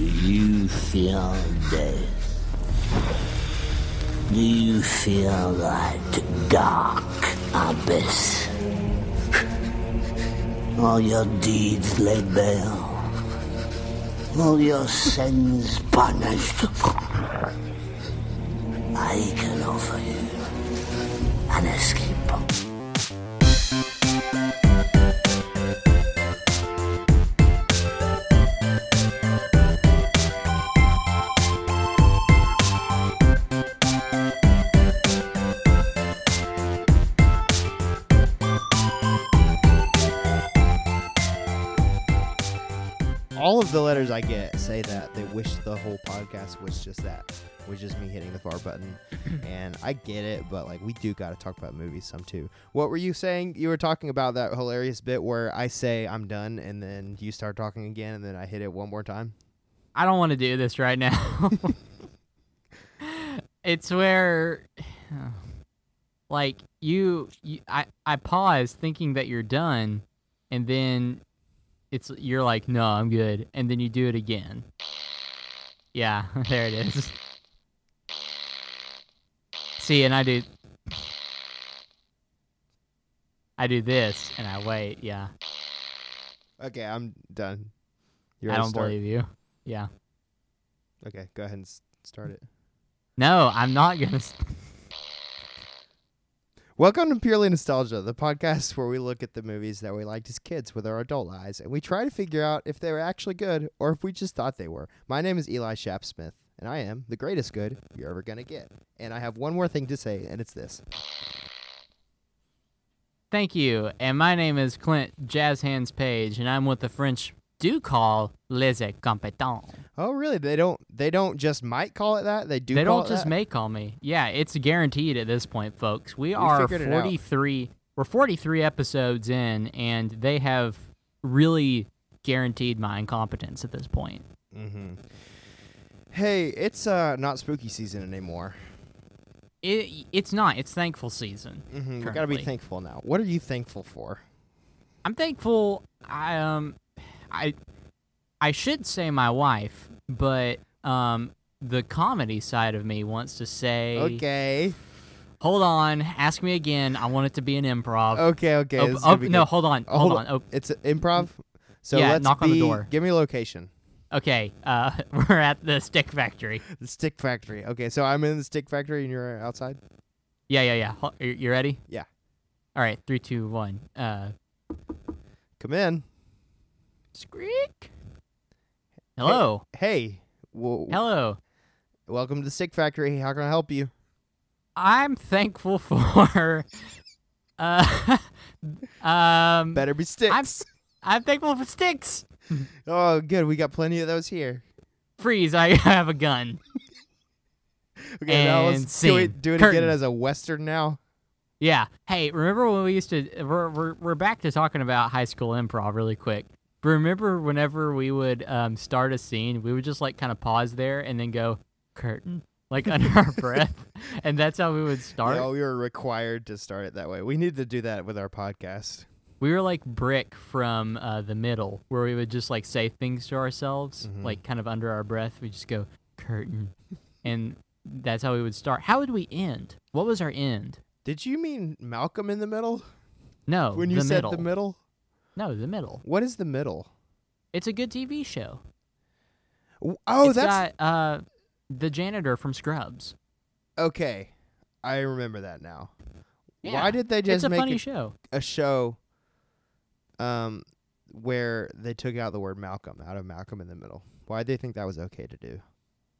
Do you feel this? Do you feel that dark abyss? All your deeds laid bare, all your sins punished. I can offer you an escape. Of the letters I get say that they wish the whole podcast was just that, was just me hitting the far button. and I get it, but like we do got to talk about movies some too. What were you saying? You were talking about that hilarious bit where I say I'm done, and then you start talking again, and then I hit it one more time. I don't want to do this right now. it's where, like you, you, I, I pause thinking that you're done, and then it's you're like, no, I'm good, and then you do it again. Yeah, there it is. See, and I do, I do this, and I wait. Yeah, Okay, I'm done. You I don't start? believe you. Yeah. Okay, go ahead and start it. No, I'm not gonna. Welcome to Purely Nostalgia, the podcast where we look at the movies that we liked as kids with our adult eyes, and we try to figure out if they were actually good or if we just thought they were. My name is Eli Shapsmith, and I am the greatest good you're ever gonna get. And I have one more thing to say, and it's this. Thank you. And my name is Clint Jazz Hands Page, and I'm with the French do call les incompetents. Oh, really? They don't. They don't just might call it that. They do. They don't just that? may call me. Yeah, it's guaranteed at this point, folks. We, are figured 43. We're 43 episodes in, and they have really guaranteed my incompetence at this point. Mm-hmm. Hey, it's uh not spooky season anymore. It, it's not. It's thankful season. Mm-hmm. We gotta be thankful now. What are you thankful for? I'm thankful. I um, I, I should say my wife, but um, the comedy side of me wants to say, Okay. hold on, ask me again. I want it to be an improv. Okay. Okay. Oh, oh, no, hold on, Oh, hold on. Oh, It's improv. So Yeah, let's knock on the door. Give me a location. okay. Uh, we're at the stick factory. The stick factory. Okay, so I'm in the stick factory and you're outside. Yeah, yeah, yeah. You you ready? Yeah. All right, three, two, one. Uh, Come in. Squeak. Hello. Hey. Well, Hello. welcome to the stick factory. How can I help you? I'm thankful for. Uh, um, Better be sticks. I'm thankful for sticks. oh, good. We got plenty of those here. Freeze! I have a gun. Okay, now And let's do it. Do it again Curtain. as a western now. Yeah. Hey, remember when we used to? We're we're, we're back to talking about high school improv really quick. But remember whenever we would um, start a scene, we would just like kind of pause there and then go curtain like under our breath, and that's how we would start. Yeah, we were required to start it that way. We need to do that with our podcast. We were like Brick from uh, the middle, where we would just like say things to ourselves, Mhm. like kind of under our breath. We just go curtain, and that's how we would start. How would we end? What was our end? Did you mean Malcolm in the middle No, when you the said middle. the middle? No, the middle. What is the middle? It's a good TV show. Oh, It's that's got uh, the janitor from Scrubs. okay. I remember that now. Yeah, Why did they just It's a make funny it show. a show um where they took out the word Malcolm out of Malcolm in the Middle. Why did they think that was okay to do?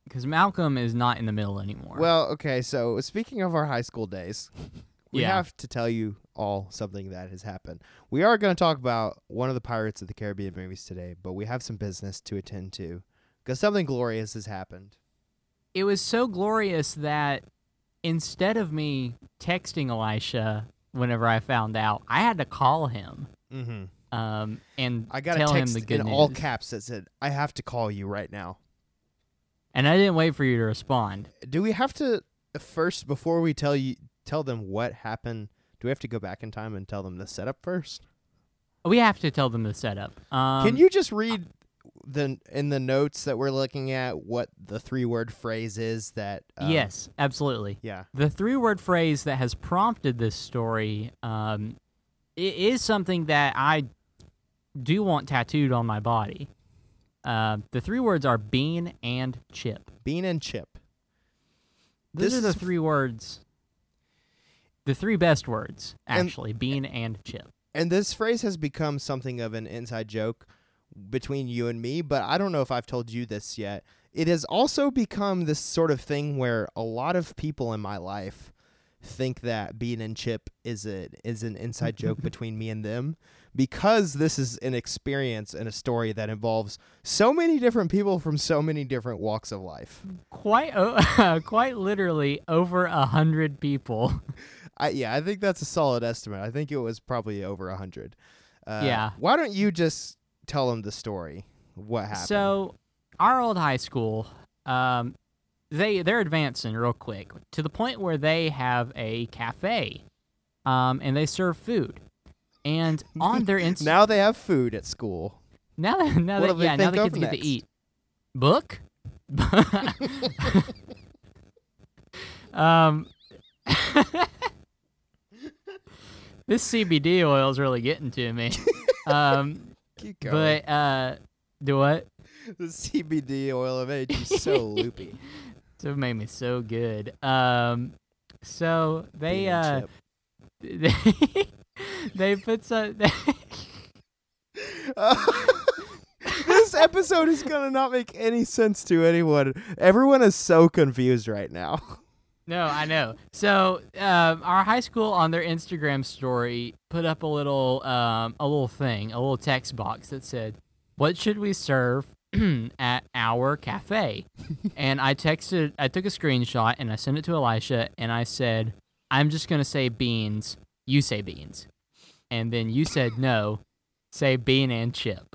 Because Malcolm is not in the middle anymore. Well, okay, so speaking of our high school days, we Yeah. have to tell you all something that has happened. We are going to talk about one of the Pirates of the Caribbean movies today, but we have some business to attend to because something glorious has happened. it was so glorious that instead of me texting Elisha whenever I found out, I had to call him Mm-hmm. um, and I got tell a him text the good in news. all caps that said, "I have to call you right now." And I didn't wait for you to respond. Do we have to first before we tell you tell them what happened? Do we have to go back in time and tell them the setup first? We have to tell them the setup. Um, Can you just read the in the notes that we're looking at what the three word phrase is that? um, yes, absolutely. Yeah. The three word phrase that has prompted this story um, i- is something that I do want tattooed on my body. Uh, the three words are bean and chip. Bean and chip. Those This are the three words. The three best words, And- actually, bean and chip. And this phrase has become something of an inside joke between you and me, but I don't know if I've told you this yet. It has also become this sort of thing where a lot of people in my life think that bean and chip is a is an inside joke between me and them because this is an experience and a story that involves so many different people from so many different walks of life. Quite, o- quite literally, over a hundred people. I yeah, I think that's a solid estimate. I think it was probably over a hundred. Uh, Yeah. Why don't you just tell them the story? What happened? So, our old high school, um, they they're advancing real quick to the point where they have a cafe, um, and they serve food. And on their Insta- now they have food at school. now that now that yeah now the kids get to eat book. um, this CBD oil is really getting to me. Um, Keep going. but uh, do what? the CBD oil of age is so loopy. It made me so good. Um, so they uh they, they put some. this episode is gonna not make any sense to anyone. Everyone is so confused right now. No, I know. So um, our high school on their Instagram story put up a little um a little thing, a little text box that said, "What should we serve?" at our cafe and i texted i took a screenshot and i sent it to elisha and i said i'm just going to say beans you say beans and then you said no say bean and chip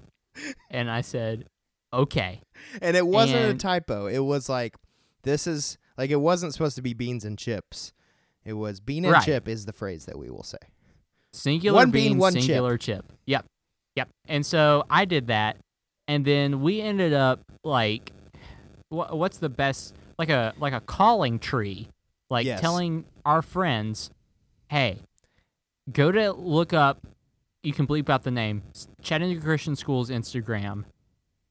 and i said okay And it wasn't a typo. It was like this is like it wasn't supposed to be beans and chips. It was bean and Right. chip is the phrase that we will say. singular One bean, bean, one chip. singular chip. Yep, yep. And so I did that, and then we ended up like, wha what's the best like a like a calling tree, like Yes. telling our friends, hey, go to look up. You can bleep out the name Chattanooga Christian School's Instagram,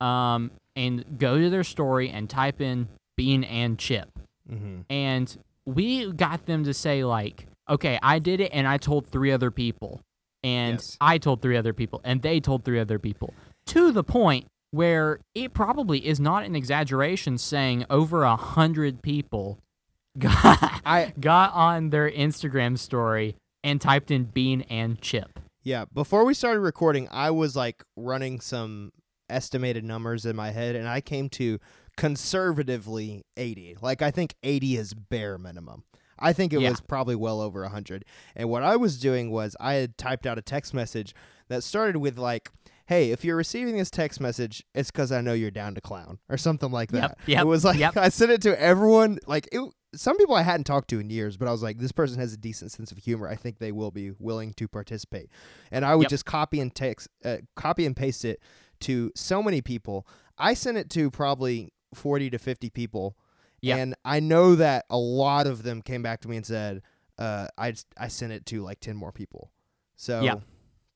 um, and go to their story and type in bean and chip Mm-hmm. and we got them to say like okay i did it and i told three other people and Yes. i told three other people and they told three other people to the point where it probably is not an exaggeration saying over a hundred people got, I got on their instagram story and typed in bean and chip Yeah, before we started recording, I was like running some estimated numbers in my head, and I came to conservatively 80. Like, I think 80 is bare minimum. I think it Yeah. was probably well over 100. And what I was doing was I had typed out a text message that started with, like, hey, if you're receiving this text message, it's because I know you're down to clown, or something like Yep, that. yep, it was like, yep. I sent it to everyone. Like, it, some people I hadn't talked to in years, but I was like, this person has a decent sense of humor. I think they will be willing to participate. And I would Yep. just copy and text, uh, copy and paste it to so many people. I sent it to probably 40 to 50 people. Yeah. And I know that a lot of them came back to me and said, uh, I, I sent it to like 10 more people. So, yeah.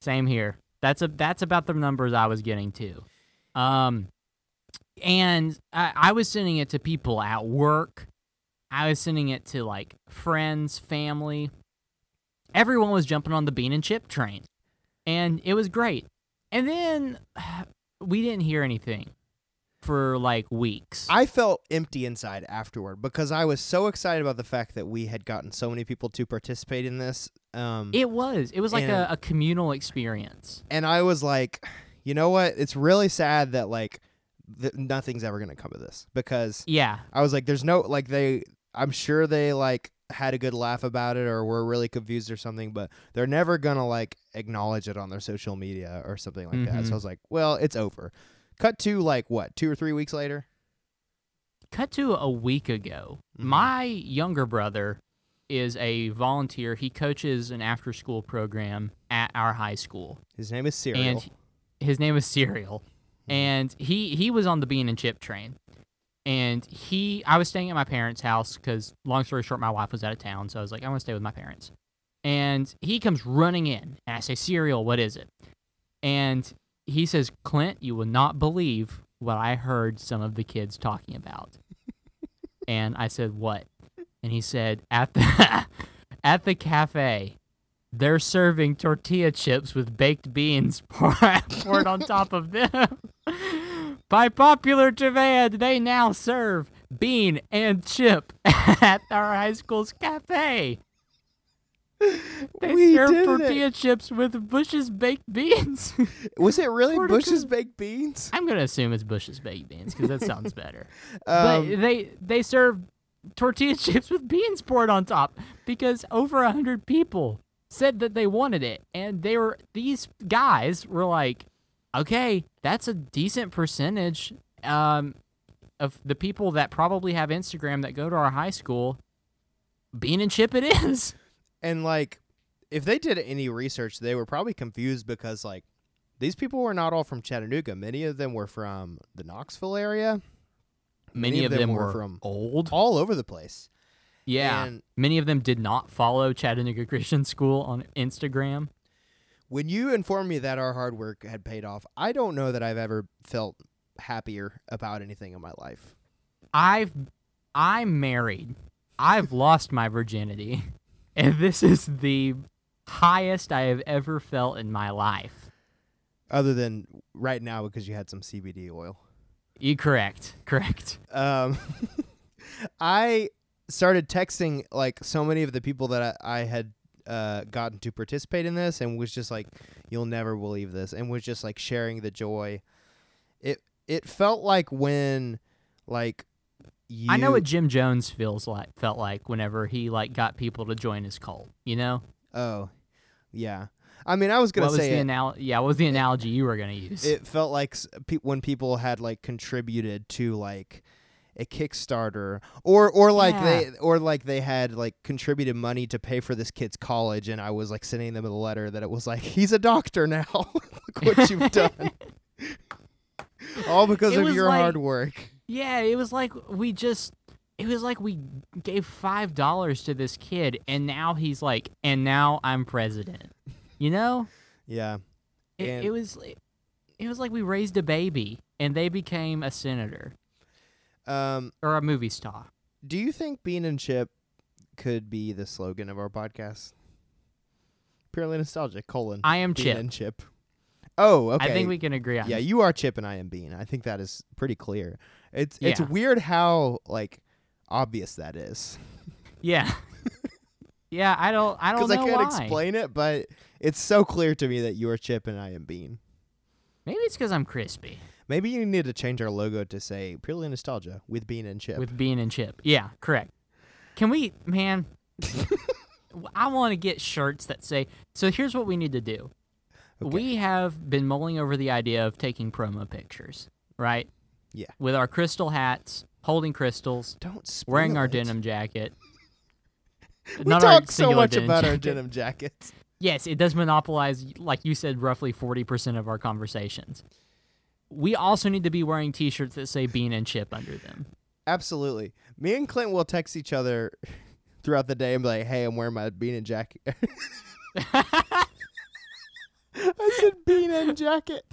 Same here. That's a that's about the numbers I was getting too. Um and I, I was sending it to people at work. I was sending it to like friends, family. Everyone was jumping on the bean and chip train. And it was great. And then we didn't hear anything for like weeks. I felt empty inside afterward because I was so excited about the fact that we had gotten so many people to participate in this. Um, it was. It was like And- a, a communal experience. and I was like, you know what? It's really sad that like th- nothing's ever gonna come of this because Yeah. I was like, there's no like they. I'm sure they like had a good laugh about it or were really confused or something, but they're never gonna like acknowledge it on their social media or something like that. So Mhm. I was like, well, it's over. Cut to like what two or three weeks later. cut to a week ago Mhm. my younger brother is a volunteer he coaches an after school program at our high school His name is Serial. and his name is serial and he he was on the bean and chip train, and he I was staying at my parents' house because long story short, my wife was out of town, so I was like, I want to stay with my parents, and he comes running in, and I say, Serial, what is it? And he says, Clint, you will not believe what I heard some of the kids talking about. and I said, What? And he said, At the at the cafe, they're serving tortilla chips with baked beans poured on top of them. By popular demand, they now serve bean and chip at our high school's cafe. They We serve did it. tortilla chips with Bush's baked beans. Was it really Portico- Bush's baked beans? I'm gonna assume it's Bush's baked beans because that sounds better. Um, but they they serve tortilla chips with beans poured on top because over a hundred people said that they wanted it, and they were these guys were like, okay, that's a decent percentage um, of the people that probably have Instagram that go to our high school. Bean and chip it is. And like, if they did any research, they were probably confused because like, these people were not all from Chattanooga. Many of them were from the Knoxville area, Many, of them, were from old. all over the place. Yeah. And Many of them did not follow Chattanooga Christian School on Instagram. when you informed me that our hard work had paid off, I don't know that I've ever felt happier about anything in my life. I've I'm married. I've lost my virginity. And this is the highest I have ever felt in my life. Other than right now because you had some CBD oil. You correct. Correct. Um, I started texting like so many of the people that I, I had uh, gotten to participate in this, and was just like, "You'll never believe this," and was just like sharing the joy. It it felt like when like you I know what Jim Jones feels like felt like whenever he like got people to join his cult, you know? oh yeah. I mean, I was gonna what was say the it, anal- yeah, what was the analogy you were going to use? it felt like pe- when people had like contributed to like a Kickstarter or or like Yeah. they or like they had like contributed money to pay for this kid's college and I was like sending them a letter that it was like he's a doctor now look what you've done all because It of your like- hard work Yeah, it was like we just it was like we gave five dollars to this kid and now he's like and now I'm president. You know? yeah It, it was it was like we raised a baby and they became a senator um or a movie star. do you think bean and chip could be the slogan of our podcast purely nostalgic colon I am bean Chip. and chip oh okay I think we can agree on Yeah, you are Chip and I am Bean. I think that is pretty clear. It's it's Yeah. weird how like obvious that is Yeah. yeah, I don't I don't because know I can't why. explain it, but it's so clear to me that you are Chip and I am Bean. Maybe it's cuz I'm crispy Maybe you need to change our logo to say purely nostalgia with Bean and Chip. with bean and chip. Yeah, correct. Can we man I want to get shirts that say so here's what we need to do. Okay. We have been mulling over the idea of taking promo pictures, right? Yeah. With our crystal hats, holding crystals, Don't wearing our it. denim jacket. We Not talk so much about our denim jackets. Yes, it does monopolize, like you said, roughly 40% of our conversations. We also need to be wearing t shirts that say bean and chip under them. Absolutely. Me and Clint will text each other throughout the day and be like, "Hey, I'm wearing my Bean and jacket." I said Bean and jacket.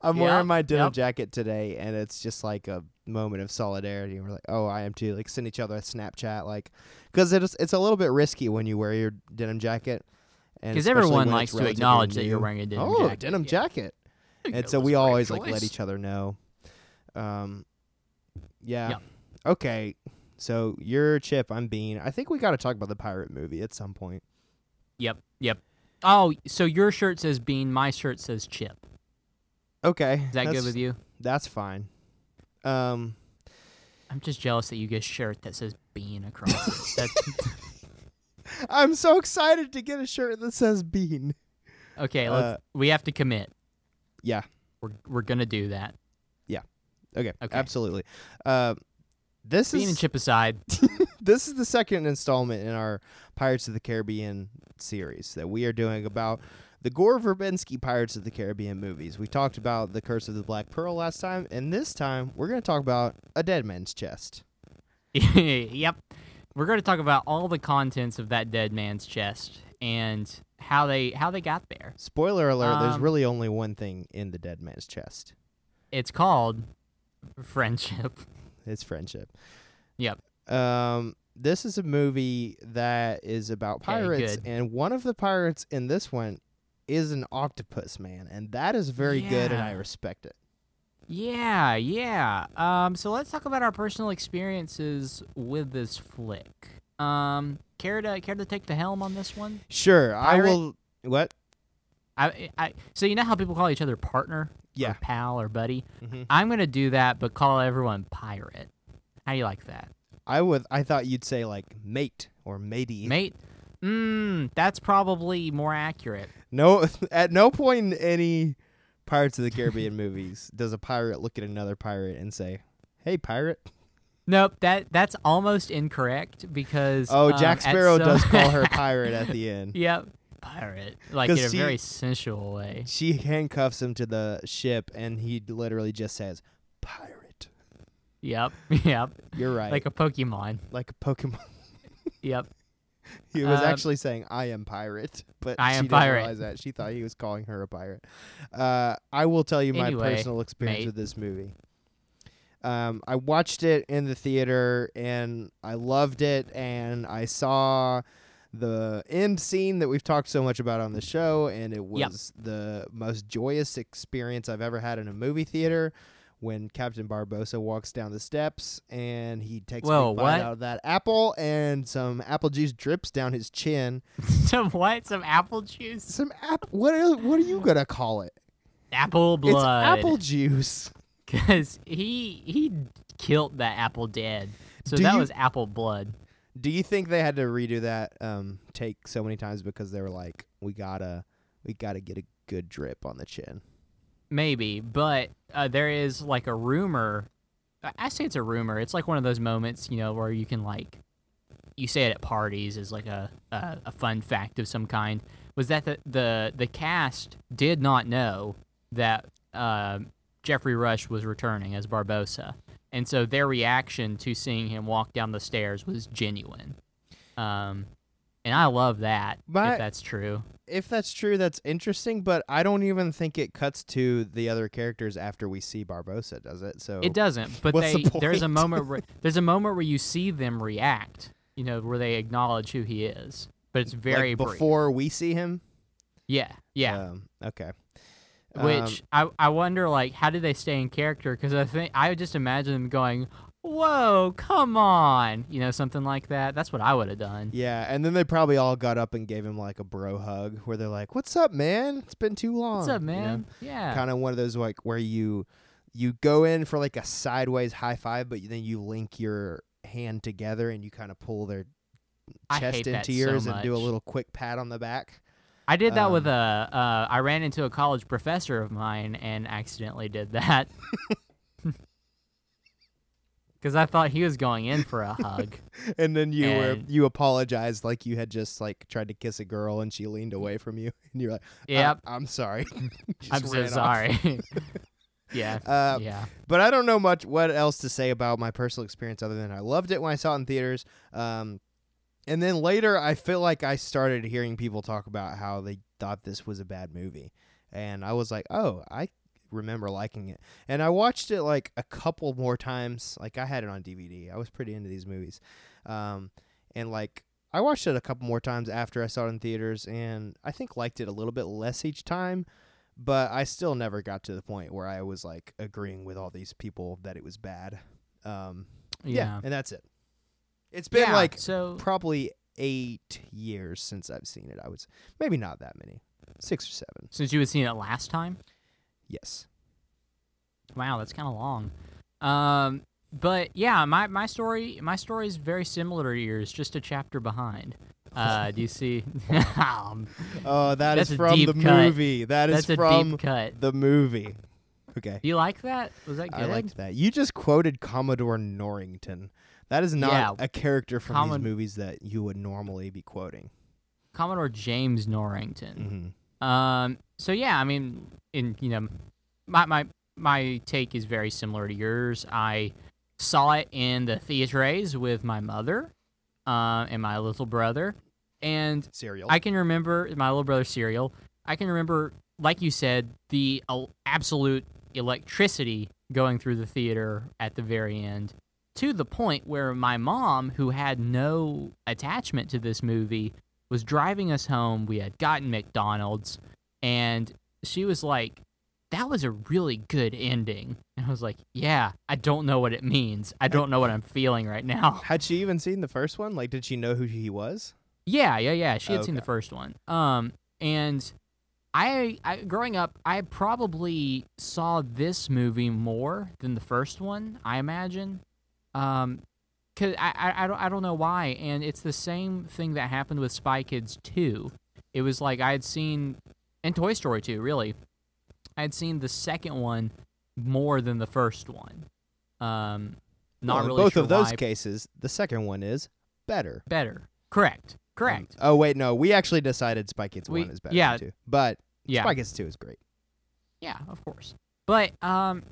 I'm wearing my denim yep. jacket today, and it's just like a moment of solidarity. We're like, "Oh, I am too." Like, send each other a Snapchat, like, because it's it's a little bit risky when you wear your denim jacket, and Because everyone likes to acknowledge that you're wearing a denim oh, jacket. denim Yeah. jacket. And so we always like let each other know. Um, yeah. Yep. Okay. So you're Chip. I'm Bean. I think we got to talk about the pirate movie at some point. Yep, yep. Oh, so your shirt says bean, my shirt says chip. Okay. Is that that's, good with you? That's fine. Um, I'm just jealous that you get a shirt that says bean across it. I'm so excited to get a shirt that says Bean. okay, let's, Uh, we have to commit. Yeah. We're we're gonna do that. Yeah. Okay. Okay. Absolutely. Uh, this Bean is and chip aside. this is the second installment in our Pirates of the Caribbean series that we are doing about the Gore Verbinski Pirates of the Caribbean movies. We talked about The Curse of the Black Pearl last time, and this time we're going to talk about A Dead Man's Chest. yep. We're going to talk about all the contents of that dead man's chest and how they how they got there. Spoiler alert, there's Um, really only one thing in the dead man's chest. It's called friendship. It's friendship. Yep. Um, this is a movie that is about pirates, and one of the pirates in this one is an octopus man, and that is very good, and I respect it. Yeah, yeah. Um, so let's talk about our personal experiences with this flick. Um, care to care to take the helm on this one? Sure, I will. What? I, I so you know how people call each other partner, Yeah. or pal, or buddy. hmm I'm gonna do that, but call everyone pirate. How do you like that, I would. I thought you'd say like mate or matey. mate? Mmm, that's probably more accurate. No, at no point in any Pirates of the Caribbean movies does a pirate look at another pirate and say, "Hey, pirate." Nope that that's almost incorrect because Oh, um, Jack Sparrow does call her pirate at the end. yep, pirate, like in a she- very sensual way. She handcuffs him to the ship, and he literally just says, "Pirate." Yep, yep, You're right. like a Pokemon. like a Pokemon. Yep. He was Um, actually saying, "I am pirate," but I she am didn't pirate. realize that. She thought he was calling her a pirate. Uh, I will tell you my Anyway, personal experience mate. with this movie. Um, I watched it in the theater and I loved it, and I saw the end scene that we've talked so much about on the show, and it Yep. was the most joyous experience I've ever had in a movie theater. When Captain Barbossa walks down the steps and he takes Whoa, a bite what? out of that apple, and some apple juice drips down his chin. Some what? Some apple juice? Some app. What? Are, what are you gonna call it? Apple blood. It's apple juice. Cause he he killed that apple dead. So Do that you- was apple blood. Do you think they had to redo that um, take so many times because they were like, we gotta, we gotta get a good drip on the chin? Maybe, but uh, there is like a rumor. I- say it's a rumor. It's like one of those moments, you know, where you can like, you say it at parties as like a a, a fun fact of some kind. Was that the the the cast did not know that uh, Geoffrey Rush was returning as Barbossa, and so their reaction to seeing him walk down the stairs was genuine. Um, and I love that. My- if that's true. If that's true, that's interesting. But I don't even think it cuts to the other characters after we see Barbossa, does it? So It doesn't, but they the there's a moment where there's a moment where you see them react, you know, where they acknowledge who he is. But it's very like brief. before we see him. Yeah, yeah. Um, okay. Um, Which I I wonder like how did they stay in character? Because I think I would just imagine them going, "Whoa, come on," you know, something like that. That's what I would have done. Yeah, and then they probably all got up and gave him like a bro hug, where they're like, "What's up, man? It's been too long." What's up, man? Yeah. Kind of one of those like where you you go in for like a sideways high five, but then you link your hand together and you kind of pull their chest into so yours and do a little quick pat on the back. I did that with um, a. Uh, I ran into a college professor of mine and accidentally did that. Because I thought he was going in for a hug. And then you were you apologized like you had just like tried to kiss a girl and she leaned away from you and you're like, "Uh, Yep. I'm sorry." I'm so sorry. yeah. Uh, yeah. But I don't know much what else to say about my personal experience other than I loved it when I saw it in theaters. Um, and then later, I feel like I started hearing people talk about how they thought this was a bad movie, and I was like, oh, I remember liking it. And I watched it like a couple more times. Like I had it on DVD. I was pretty into these movies, um, and like. I watched it a couple more times after I saw it in theaters, and I think liked it a little bit less each time but I still never got to the point where I was like agreeing with all these people that it was bad. Um, yeah. Yeah. and that's it. It's been Yeah, like so probably eight years since I've seen it. I was maybe not that many, six or seven. since you had seen it last time. Yes. Wow, that's kind of long. Um, but yeah, my my story my story is very similar to yours, just a chapter behind. Uh, do you see? um, Oh, that That's is from the cut. movie. That is that's from the movie. Okay. Do you like that? Was that good? I liked that. You just quoted Commodore Norrington. That is not Yeah. a character from Commod- these movies that you would normally be quoting. Commodore James Norrington. hmm Um. So yeah, I mean, in you know, my my my take is very similar to yours. I saw it in the theaters with my mother, uh, and my little brother, and Cereal. I can remember my little brother cereal. I can remember, like you said, the uh, absolute electricity going through the theater at the very end, to the point where my mom, who had no attachment to this movie, was driving us home. We had gotten McDonald's, and she was like, "That was a really good ending." And I was like, "Yeah, I don't know what it means. I don't know what I'm feeling right now." Had she even seen the first one? Like, did she know who he was? Yeah, yeah, yeah. She had seen the first one. Um, and I, I, growing up, I probably saw this movie more than the first one. I imagine, um, cause I, I, I don't, I don't know why. And it's the same thing that happened with Spy Kids two. It was like I had seen, and Toy Story two. Really, I had seen the second one more than the first one. Um, not Well, in really both sure of those why. cases, the second one is better. better. Correct. Correct. Um, oh wait, no, we actually decided Spy Kids We- one is better yeah. too. But yeah. Spy Kids two is great. Yeah, of course. But um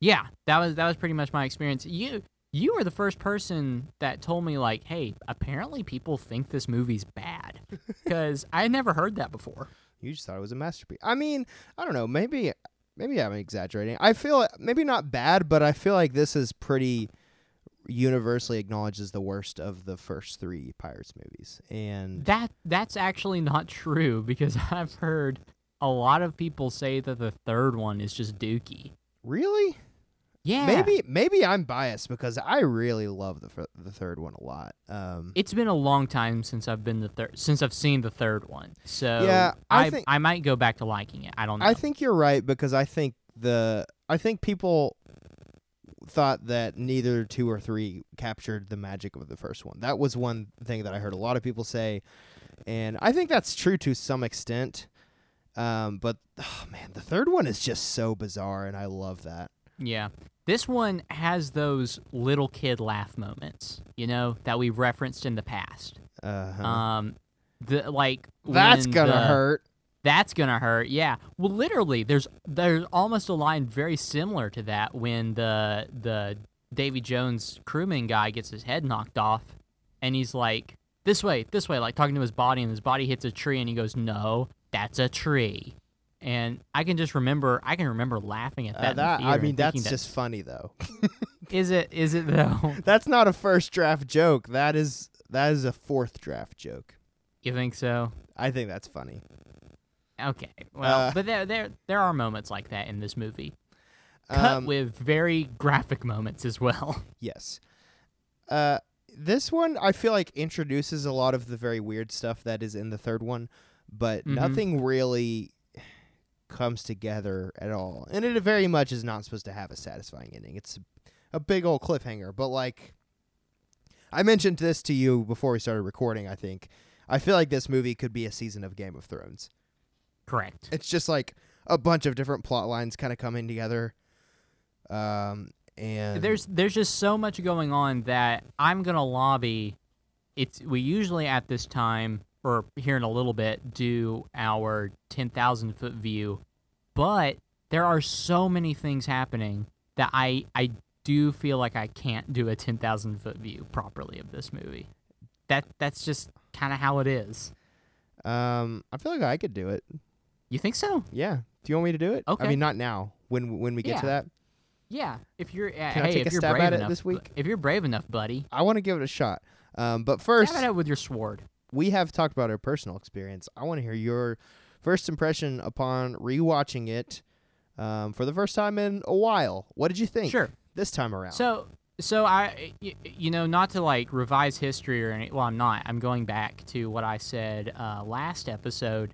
yeah, that was that was pretty much my experience. You you were the first person that told me like, "Hey, apparently people think this movie's bad." Cuz I had never heard that before. You just thought it was a masterpiece. I mean, I don't know. Maybe, maybe I'm exaggerating. I feel maybe not bad, but I feel like this is pretty universally acknowledged as the worst of the first three Pirates movies. And That that's actually not true because I've heard a lot of people say that the third one is just dookie. really, Yeah. maybe maybe I'm biased because I really love the the third one a lot. Um, It's been a long time since I've been the third since I've seen the third one. So Yeah, I I think- I might go back to liking it. I don't know. I think you're right because I think the I think people thought that neither two or three captured the magic of the first one. That was one thing that I heard a lot of people say, and I think that's true to some extent. Um, but oh man, the third one is just so bizarre, and I love that. Yeah. This one has those little kid laugh moments, you know, that we've referenced in the past. Uh-huh. Um the like that's gonna the- hurt. That's gonna hurt. Yeah. Well, literally, there's there's almost a line very similar to that when the the Davy Jones crewman guy gets his head knocked off, and he's like, "This way, this way," like talking to his body, and his body hits a tree, and he goes, "No, that's a tree." And I can just remember, I can remember laughing at that. Uh, that I mean, that's that- just funny though. Is it? Is it though? that's not a first draft joke. That is that is a fourth draft joke. you think so? I think that's funny. Okay. Well, Uh, but there there there are moments like that in this movie, cut Um, with very graphic moments as well. Yes. Uh, this one I feel like introduces a lot of the very weird stuff that is in the third one, but Mhm. nothing really comes together at all. And it very much is not supposed to have a satisfying ending. It's a big old cliffhanger, but like I mentioned this to you before we started recording, I think. I feel like this movie could be a season of Game of Thrones. Correct. It's just like a bunch of different plot lines kind of coming together. Um and There's there's just so much going on that I'm gonna lobby. It's we usually at this time or here in a little bit do our ten thousand foot view, but there are so many things happening that I I do feel like I can't do a ten thousand foot view properly of this movie. That that's just kind of how it is. um I feel like I could do it. You think so? Yeah. Do you want me to do it? Okay. I mean, not now. When when we get to that, Yeah. If you're uh, Can I take if a stab brave at it enough this week? if you're brave enough, buddy, I want to give it a shot. Um, but first, stab it with your sword. We have talked about our personal experience. I want to hear your first impression upon rewatching it um, for the first time in a while. What did you think? Sure. This time around. So, so I, y- you know, not to like revise history or any. Well, I'm not. I'm going back to what I said uh, last episode,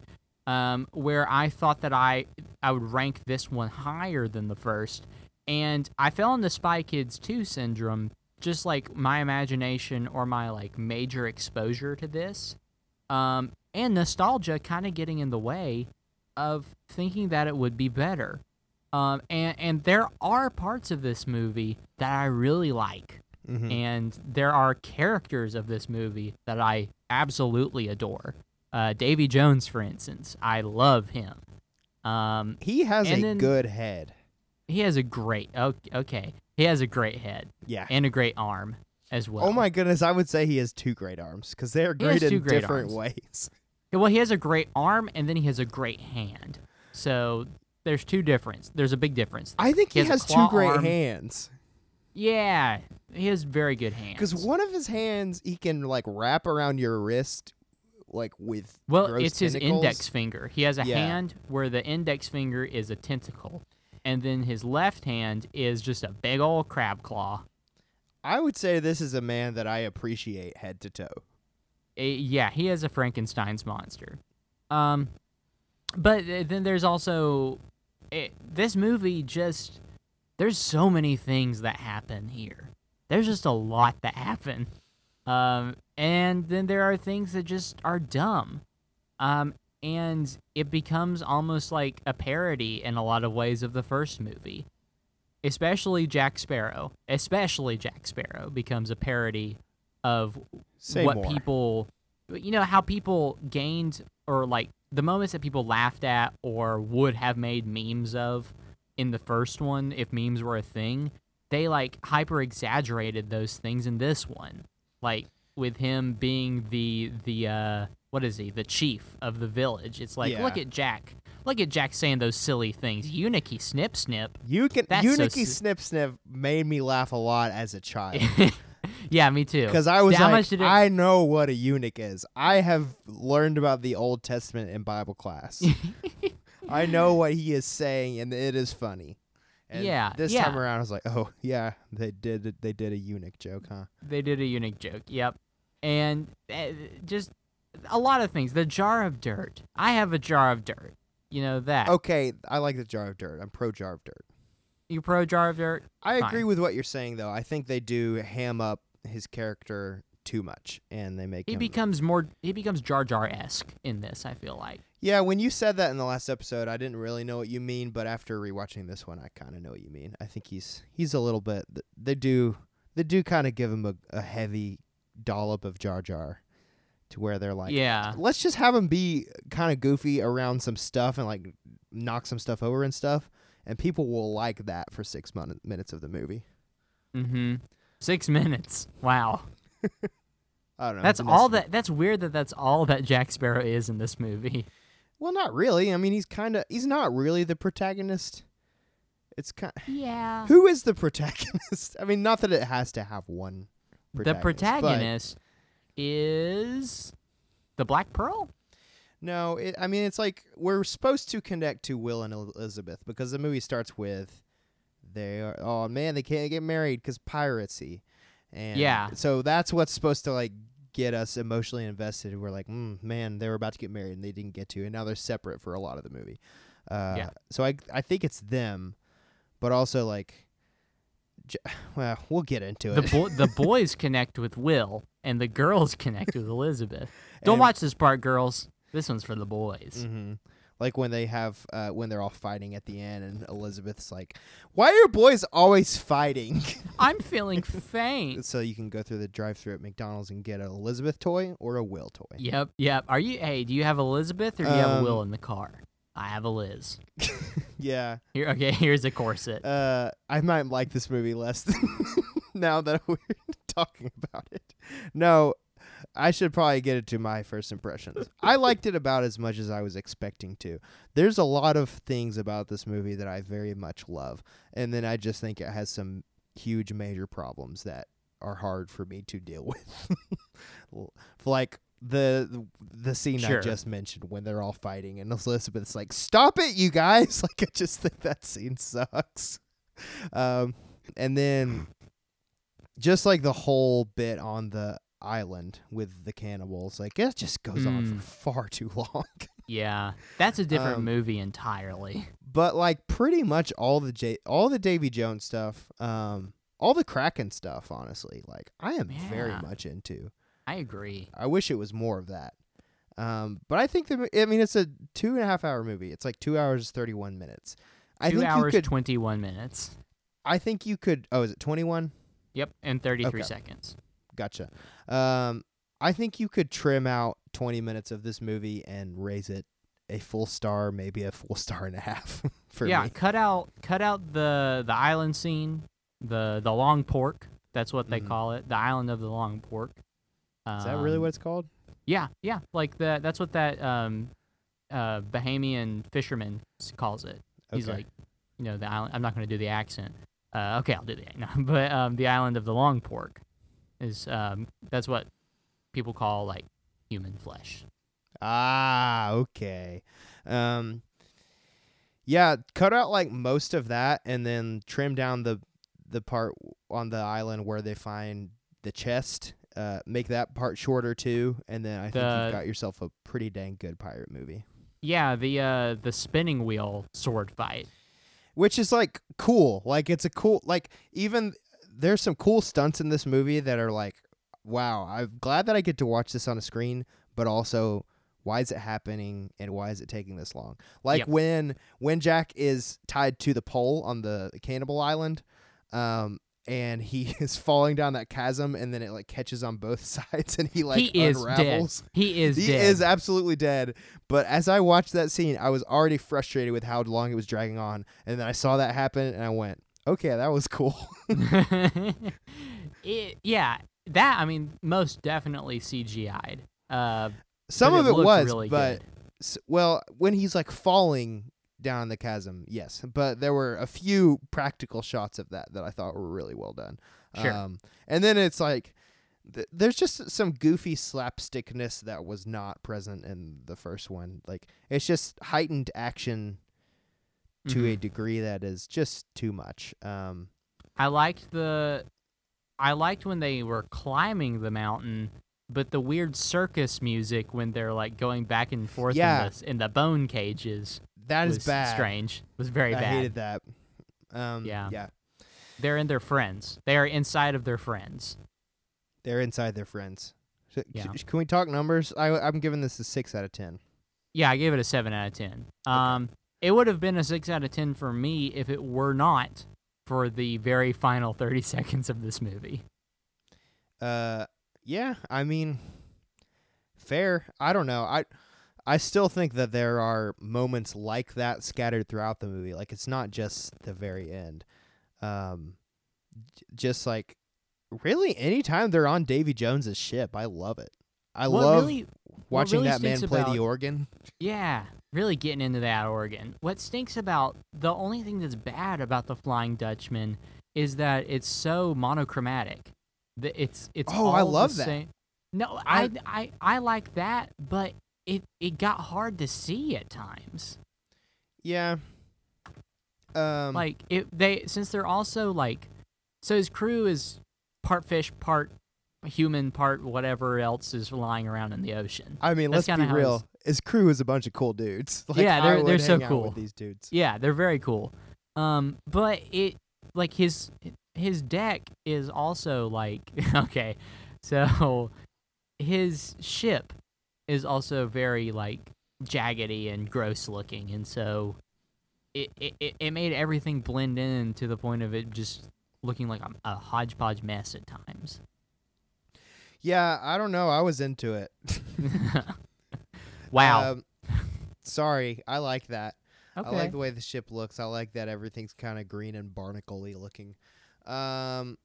um, where I thought that I I would rank this one higher than the first, and I fell into Spy Kids 2 syndrome. Just like my imagination or my like major exposure to this, um, and nostalgia kind of getting in the way of thinking that it would be better. Um, and and there are parts of this movie that I really like, Mhm. and there are characters of this movie that I absolutely adore. Uh, Davy Jones, for instance, I love him. Um, He has a then- good head. He has a great okay. He has a great head Yeah. and a great arm as well. oh my goodness, I would say he has two great arms because they're great in great different arms. ways. Yeah, Well, he has a great arm and then he has a great hand. So there's two difference. There's a big difference. I think he, He has has, two great arm. hands Yeah, he has very good hands. because one of his hands he can like wrap around your wrist, like with well, it's his index finger. He has a Yeah. hand where the index finger is a tentacle, and then his left hand is just a big old crab claw. I would say this is a man that I appreciate head to toe. Eh, yeah, he is a Frankenstein's monster. Um, but then there's also it, this movie. Just there's so many things that happen here. There's just a lot that happen. Um, and then there are things that just are dumb. Um, and it becomes almost like a parody in a lot of ways of the first movie. Especially Jack Sparrow. Especially Jack Sparrow becomes a parody of Say what more. people you know how people gained or like the moments that people laughed at or would have made memes of in the first one if memes were a thing they like hyper exaggerated those things in this one like with him being the the uh what is he the chief of the village it's like look at jack look at jack saying those silly things eunuchy snip snip You can That's so Snip Snip made me laugh a lot as a child. yeah me too Because I was How like, it- I know what a eunuch is. I have learned about the Old Testament in Bible class. I know what he is saying, and it is funny. And Yeah, This yeah. time around, I was like, oh yeah, they did. They did a eunuch joke, huh? They did a unique joke. Yep. And uh, just a lot of things. The jar of dirt. I have a jar of dirt. You know that. Okay, I like the jar of dirt. I'm pro jar of dirt. You pro jar of dirt? I agree with what you're saying, though. I think they do ham up his character too much, and they make He him. becomes more. He becomes Jar Jar esque in this. I feel like. yeah, when you said that in the last episode, I didn't really know what you mean, but after rewatching this one, I kind of know what you mean. I think he's he's a little bit. th- They do they do kind of give him a, a heavy dollop of Jar Jar, to where they're like, yeah. let's just have him be kind of goofy around some stuff and like knock some stuff over and stuff, and people will like that for six mon- minutes of the movie. Mm-hmm. Six minutes. Wow. I don't know. That's all that. That's weird that that's all that Jack Sparrow is in this movie. Well, not really. I mean, he's kind of he's not really the protagonist. It's kind. Yeah. Who is the protagonist? I mean, not that it has to have one. The Protagonist, but- protagonist is the Black Pearl. No, it, I mean it's like we're supposed to connect to Will and Elizabeth because the movie starts with they are oh man they can't get married because piracy, and Yeah. so that's what's supposed to like get us emotionally invested. We're like, mm, man, they were about to get married and they didn't get to, and now they're separate for a lot of the movie. Uh, Yeah. So I I think it's them, but also like, j- well, we'll get into the it. bo- the boys connect with Will and the girls connect with Elizabeth. Don't And- watch this part, girls. This one's for the boys. hmm Like when they have uh, when they're all fighting at the end, and Elizabeth's like, "Why are boys always fighting?" I'm feeling faint. so you can go through the drive-through at McDonald's and get an Elizabeth toy or a Will toy. Yep, yep. Are you? Hey, do you have Elizabeth or do you have a Will Um, in the car? I have a Liz. Yeah. Here, okay. Here's a corset. Uh, I might like this movie less than now that we're talking about it. No, I should probably get into my first impressions. I liked it about as much as I was expecting to. There's a lot of things about this movie that I very much love, and then I just think it has some huge major problems that are hard for me to deal with. Like the the scene Sure. I just mentioned when they're all fighting and Elizabeth's like, "Stop it, you guys!" Like I just think that scene sucks. Um, and then just like the whole bit on the island with the cannibals, like it just goes on Mm. for far too long. yeah, that's a different um, movie entirely. but like pretty much all the J- all the Davy Jones stuff, um, all the Kraken stuff, honestly, like I am very much into. I agree. I wish it was more of that. Um, but I think the I mean it's a two and a half hour movie. It's like two hours thirty one minutes. I Two think hours, you could. twenty-one minutes. I think you could. Oh, is it twenty one? Yep, and thirty-three Okay. seconds. Gotcha. Um, I think you could trim out 20 minutes of this movie and raise it a full star, maybe a full star and a half for yeah, me. cut out cut out the the island scene, the the long pork. That's what they Mhm. call it, the island of the long pork. Is that really Um, what it's called? Yeah, yeah, like that. That's what that um, uh, Bahamian fisherman calls it. He's like, you know, the island. I'm not going to do the accent. Uh, okay, I'll do the no, but um, the island of the long pork is um, that's what people call like human flesh. Ah, okay. Um Yeah, cut out like most of that and then trim down the the part on the island where they find the chest. Uh make that part shorter too and then I think you've got yourself a pretty dang good pirate movie. Yeah, the uh, the spinning wheel sword fight. Which is like cool. Like it's a cool like even there's some cool stunts in this movie that are like wow, I'm glad that I get to watch this on a screen, but also why is it happening and why is it taking this long? Like Yep. when when Jack is tied to the pole on the cannibal island, um, and he is falling down that chasm and then it like catches on both sides and he like he is unravels. dead. He is he dead. is absolutely dead. But as I watched that scene, I was already frustrated with how long it was dragging on, and then I saw that happen and I went, "Okay, that was cool." it, yeah, that I mean, most definitely CGI'd. Uh, Some of it looked was, really but good. s- well, when he's like falling down the chasm, yes. But there were a few practical shots of that that I thought were really well done. Sure. Um, and then it's like th- there's just some goofy slapstickness that was not present in the first one. Like it's just heightened action to a Mhm. degree that is just too much. Um, I liked the, I liked when they were climbing the mountain, but the weird circus music when they're like going back and forth Yeah. in, the, in the bone cages that is bad. strange. It Was very I bad. I hated that. Um, Yeah. yeah. They're in their friends. They are inside of their friends. They're inside their friends. Sh- Yeah. Can we talk numbers? I, I'm giving this a six out of ten. Yeah, I gave it a seven out of ten. Um, it would have been a six out of ten for me if it were not for the very final thirty seconds of this movie. Uh, yeah. I mean, fair. I don't know. I I still think that there are moments like that scattered throughout the movie. Like it's not just the very end. Um, j- just like really, anytime they're on Davy Jones's ship, I love it. I What love really, watching really that man play about- the organ. yeah, really getting into that organ. What stinks about the only thing that's bad about the Flying Dutchman is that it's so monochromatic. It's it's Oh, I love that. same- No, I- I, I I like that, but it it got hard to see at times. Yeah. Um. like it they since they're also like so his crew is part fish part human part whatever else is lying around in the ocean I mean, That's let's be kinda his- real. His crew is a bunch of cool dudes. Like, Yeah, they're- they're so cool. with these dudes. yeah they're very cool um but it like his his deck is also like okay so his ship is also very like jaggedy and gross looking and so it, it, it- made everything blend in to the point of it just looking like a, a hodgepodge mess at times Yeah, I don't know. I was into it. wow Um, sorry, I like that. okay I like the way the ship looks. I like that everything's kind of green and barnacle-y looking. Um,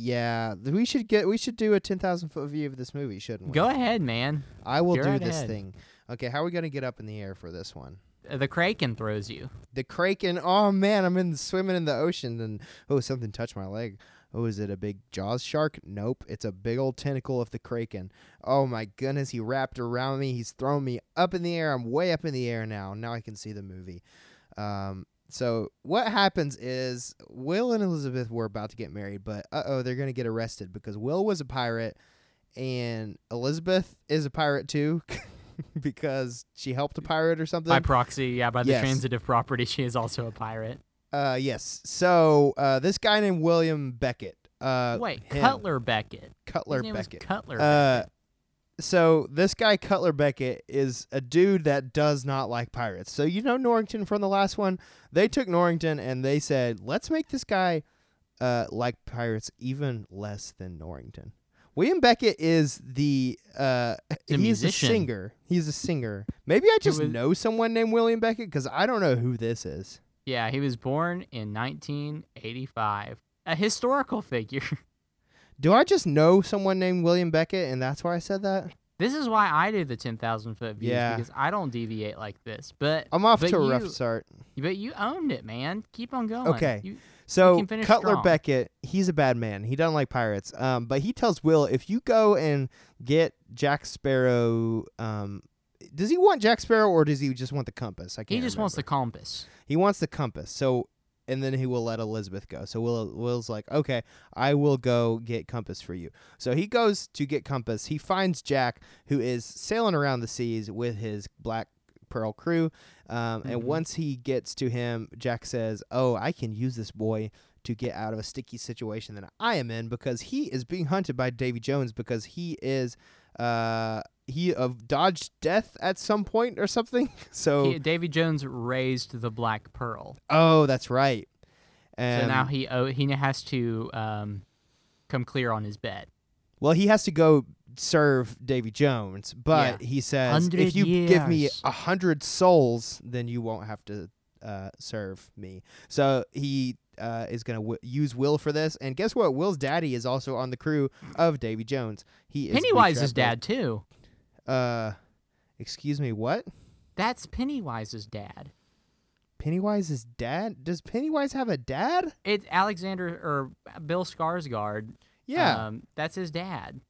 yeah, we should get we should do a ten thousand foot view of this movie, shouldn't we? go ahead man I will Go do right this ahead. thing. Okay, how are we gonna get up in the air for this one? Uh, the kraken throws you The kraken. Oh man, I'm in swimming in the ocean, and oh, something touched my leg. Oh, is it a big jaws shark? Nope, it's a big old tentacle of the kraken. Oh my goodness, he wrapped around me. He's thrown me up in the air. I'm way up in the air now. Now I can see the movie. Um, so what happens is Will and Elizabeth were about to get married, but uh oh, they're gonna get arrested because Will was a pirate and Elizabeth is a pirate too. because she helped a pirate or something. by proxy yeah by the Yes. transitive property she is also a pirate Uh, yes. So uh, this guy named William Beckett. Uh, wait him, cutler beckett Cutler His name Beckett. cutler Uh, beckett so this guy Cutler Beckett is a dude that does not like pirates. So you know Norrington from the last one. They took Norrington and they said, let's make this guy uh, like pirates even less than Norrington. William Beckett is the uh He's a a singer. He's a singer. Maybe I just was- know someone named William Beckett because I don't know who this is. Yeah, he was born in 1985. A historical figure. Do I just know someone named William Beckett and that's why I said that? This is why I do the 10,000 foot views Yeah. because I don't deviate like this. But I'm off but to a you, rough start. But you owned it, man. Keep on going. Okay. You, So Cutler strong. Beckett, he's a bad man. He doesn't like pirates. Um, but he tells Will if you go and get Jack Sparrow, um, does he want Jack Sparrow or does he just want the compass? I can't. he just wants the compass. He wants the compass. So, and then he will let Elizabeth go. So Will Will's like, okay, I will go get compass for you. So he goes to get compass. He finds Jack, who is sailing around the seas with his black pearl crew. Um, And Mhm. once he gets to him, Jack says, "Oh, I can use this boy." To get out of a sticky situation that I am in because he is being hunted by Davy Jones because he is uh he uh, dodged death at some point or something. So He, Davy Jones raised the Black Pearl. Oh, that's right. And so now he oh, he has to um, come clear on his bet. well, he has to go serve Davy Jones, but he says, if you give me a hundred souls, then you won't have to uh, serve me. So he uh, is going to w- use Will for this, and guess what? Will's daddy is also on the crew of Davy Jones. He is Pennywise's dad too. Uh, excuse me, what? That's Pennywise's dad. Pennywise's dad? Does Pennywise have a dad? It's Alexander or Bill Skarsgård. Yeah. Um, that's his dad.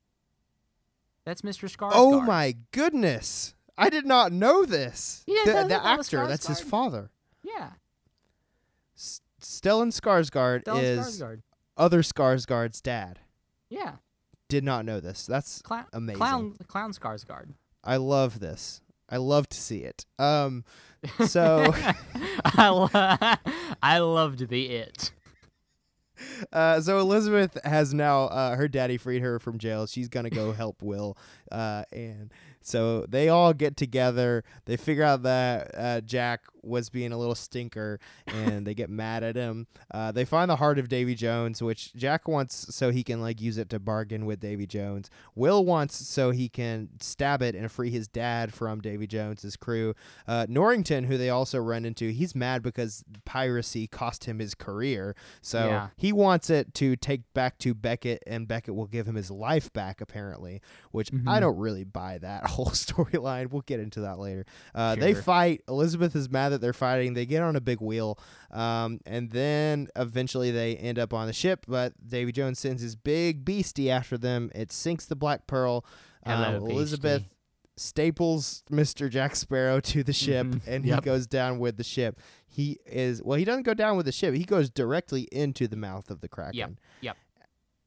That's Mr. Skarsgård. Oh my goodness! I did not know this. You the know the that that was actor, that's his father. Yeah. S- Stellan Skarsgård Stellan is Skarsgård. other Skarsgård's dad. Yeah. Did not know this. That's amazing. Clown. Clown Skarsgård. I love this. I love to see it. Um, so I, lo- I loved the it. uh, so Elizabeth has now uh, her daddy freed her from jail. She's gonna go help Will, uh, and so they all get together. They figure out that uh, Jack was being a little stinker, and they get mad at him. Uh, they find the heart of Davy Jones, which Jack wants so he can like use it to bargain with Davy Jones. Will wants so he can stab it and free his dad from Davy Jones's crew. Uh, Norrington, who they also run into, he's mad because piracy cost him his career. So Yeah. he wants it to take back to Beckett, and Beckett will give him his life back, apparently, which I Mhm. don't really buy that whole storyline. We'll get into that later. Uh, They fight. Elizabeth is mad that they're fighting. They get on a big wheel, um, and then eventually they end up on the ship, but Davy Jones sends his big beastie after them. It sinks the Black Pearl. Um, Elizabeth beastie. staples Mr. Jack Sparrow to the ship Mhm. and Yep. he goes down with the ship. He is well, he doesn't go down with the ship. He goes directly into the mouth of the Kraken. Yep.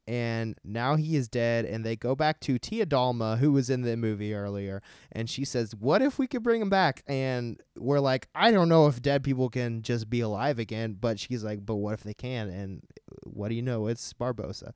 And now he is dead and they go back to Tia Dalma who was in the movie earlier and she says, "What if we could bring him back?" And we're like, "I don't know if dead people can just be alive again." But she's like, "But what if they can?" And uh, what do you know? It's Barbossa.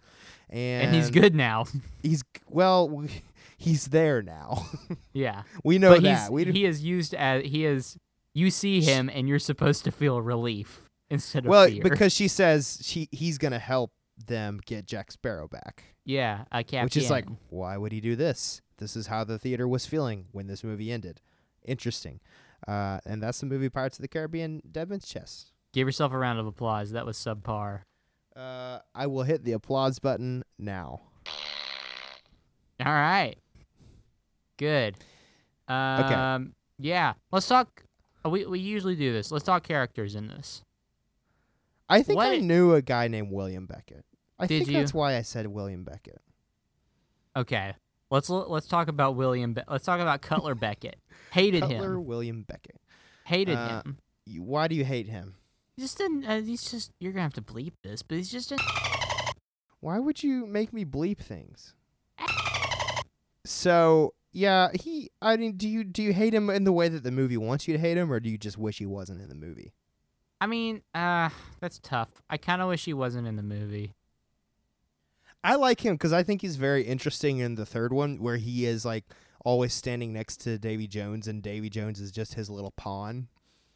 And, And he's good now. He's well, he's there now. yeah. we know but that. We he is used as he is. You see him, and you're supposed to feel relief instead of well fear. because she says she he's gonna help them get Jack Sparrow back, yeah, a captain. which is like, why would he do this? This is how the theater was feeling when this movie ended. Interesting, uh, and that's the movie Pirates of the Caribbean: Dead Man's Chest. give yourself a round of applause. That was subpar. Uh, I will hit the applause button now. All right. Good. Um, Yeah. Let's talk. We we usually do this. Let's talk characters in this. I think I knew a guy named William Beckett. I Did think you? that's why I said William Beckett. Okay. Let's let's talk about William. Be- let's talk about Cutler Beckett. Hated Cutler him. William Beckett. Hated uh, him. You, why do you hate him? He just didn't. Uh, he's just. You're gonna have to bleep this, but he's just. A, Why would you make me bleep things? So yeah, he. I mean, do you do you hate him in the way that the movie wants you to hate him, or do you just wish he wasn't in the movie? I mean, uh, that's tough. I kind of wish he wasn't in the movie. I like him because I think he's very interesting in the third one, where he is like always standing next to Davy Jones, and Davy Jones is just his little pawn.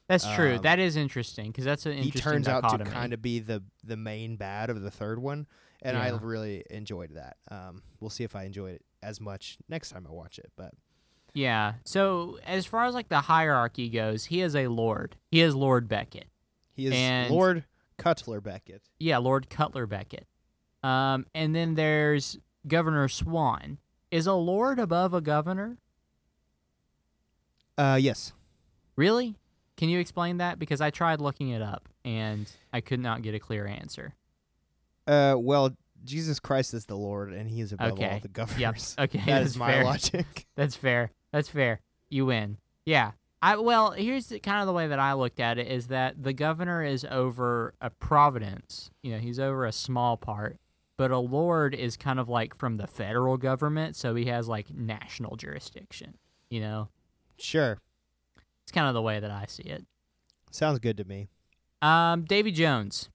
That's true. Um, that is interesting because that's an He interesting turns out to kind of be the the main bad of the third one, and I really enjoyed that. Um, we'll see if I enjoy it as much next time I watch it. But Yeah. So as far as like the hierarchy goes, he is a lord. He is Lord Beckett. He is And- Lord Cutler Beckett. Yeah, Lord Cutler Beckett. Um, and then there's Governor Swan. Is a lord above a governor? Uh, yes. Really? Can you explain that? Because I tried looking it up and I could not get a clear answer. Uh, well, Jesus Christ is the Lord, and He is above all the governors. Okay, that's my fair. logic. That's fair. That's fair. You win. Yeah. I well, here's the, kind of the way that I looked at it is that the governor is over a providence. You know, he's over a small part, but a lord is kind of like from the federal government, so he has like national jurisdiction. You know, Sure, it's kind of the way that I see it. sounds good to me. Um, Davy Jones.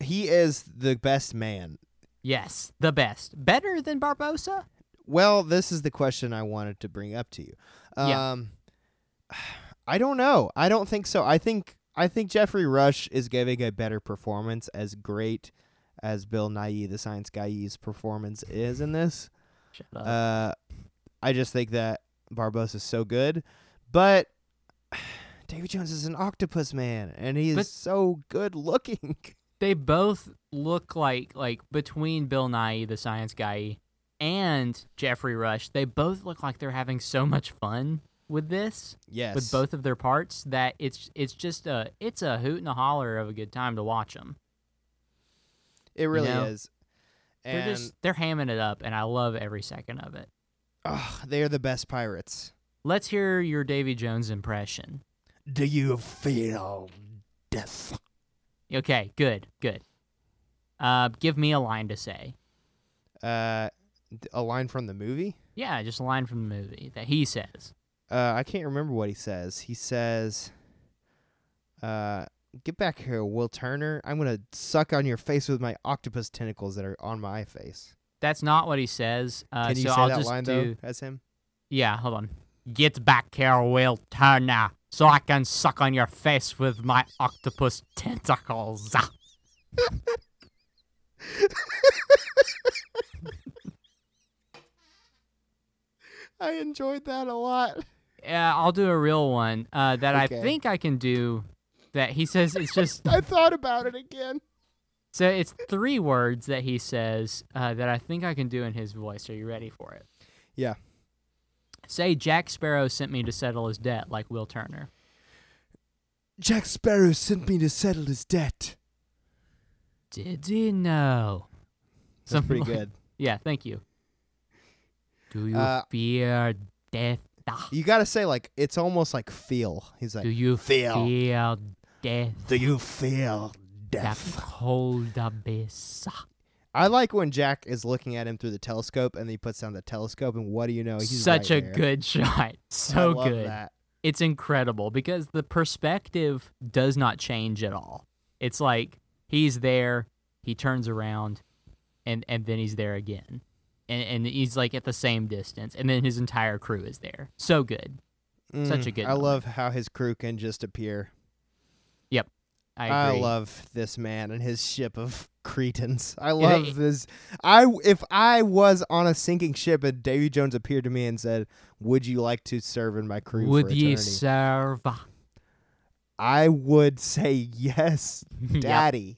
He is the best man. Yes, the best. Better than Barbossa? Well, this is the question I wanted to bring up to you. Yeah. I don't know. I don't think so. I think I think Geoffrey Rush is giving a better performance, as great as Bill Nye, the science guy's performance is in this. Shut up. Uh, I just think that Barbossa is so good, but Davy Jones is an octopus man, and he is But- so good looking. they both look like like between Bill Nye, the science guy, and Geoffrey Rush, they both look like they're having so much fun with this, yes, with both of their parts that it's it's just a it's a hoot and a holler of a good time to watch them. it really know, is. They're just they're hamming it up, and I love every second of it. ugh, they are the best pirates. Let's hear your Davy Jones impression. Do you feel death? Okay, good, good. Uh, give me a line to say. Uh, a line from the movie. Yeah, just a line from the movie that he says. Uh, I can't remember what he says. He says, "Uh, get back here, Will Turner. I'm gonna suck on your face with my octopus tentacles that are on my face." That's not what he says. Uh, Can you so say I'll that just line do, though, as him? Yeah, hold on. Get back here, Will Turner, so I can suck on your face with my octopus tentacles. I enjoyed that a lot. Yeah, I'll do a real one uh, that Okay. I think I can do. That he says it's just I thought about it again. so it's three words that he says uh, that I think I can do in his voice. Are you ready for it? Yeah. Say Jack Sparrow sent me to settle his debt, like Will Turner. Jack Sparrow sent me to settle his debt. Did he know? That's Something pretty like- good. Yeah, thank you. Do you Uh, fear death? You gotta say like it's almost like feel. He's like, Do you feel. fear death? Do you feel death? That cold abyss. I like when Jack is looking at him through the telescope and he puts down the telescope and what do you know? He's Such right a there. good shot. I So love good. That. It's incredible because the perspective does not change at all. It's like he's there, he turns around, and and then he's there again. And and he's like at the same distance, and then his entire crew is there. So good. Such a Mm, good I moment. love how his crew can just appear. Yep, I agree. love this man and his ship of cretins. I love this. I if I was on a sinking ship and Davy Jones appeared to me and said, "Would you like to serve in my crew Would ye serve? I would say yes, Yep. Daddy.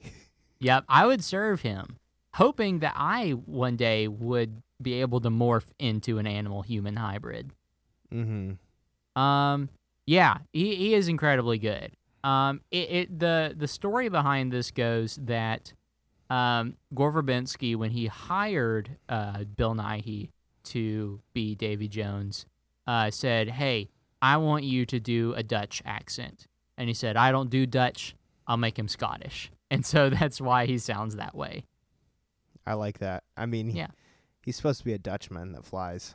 Yep, I would serve him, hoping that I one day would be able to morph into an animal human hybrid. mm-hmm. Um, yeah, he, he is incredibly good. Um, it, it the the story behind this goes that um, Gore Verbinski, when he hired uh, Bill Nighy to be Davy Jones, uh, said, "Hey, I want you to do a Dutch accent," and he said, "I don't do Dutch. I'll make him Scottish," and so that's why he sounds that way. I like that. I mean, he- Yeah. he's supposed to be a Dutchman that flies.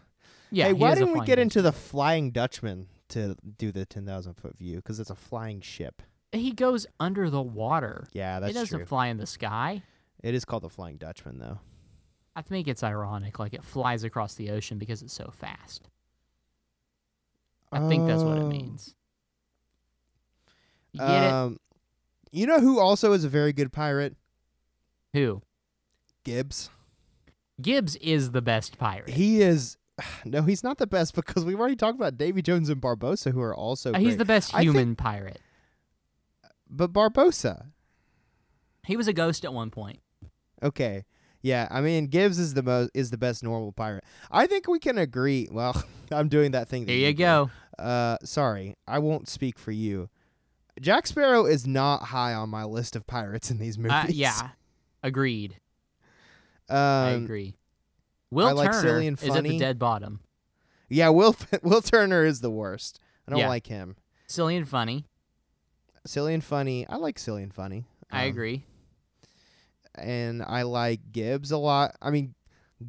Yeah. hey, he why didn't we get into the Flying Dutchman to do the ten thousand foot view? Because it's a flying ship. He goes under the water. Yeah, that's It doesn't true. fly in the sky. It is called the Flying Dutchman, though. I think it's ironic, like it flies across the ocean because it's so fast. I think that's what it Oh. means. You get Um, you know who also is a very good pirate? Who? Gibbs. Gibbs is the best pirate. He is. No, he's not the best because we've already talked about Davy Jones and Barbossa, who are also. Uh, he's the best I think- human pirate. But Barbossa, He was a ghost at one point. okay, yeah. I mean, Gibbs is the most is the best normal pirate. I think we can agree. Well, I'm doing that thing. That There you do. go. Uh, sorry, I won't speak for you. Jack Sparrow is not high on my list of pirates in these movies. Uh, yeah, agreed. Um, I agree. Will I like Turner silly and is at the dead bottom. Yeah, Will Will Turner is the worst. I don't Yeah. like him. Silly and funny. Silly and funny. I like silly and funny. I Um, agree. And I like Gibbs a lot. I mean,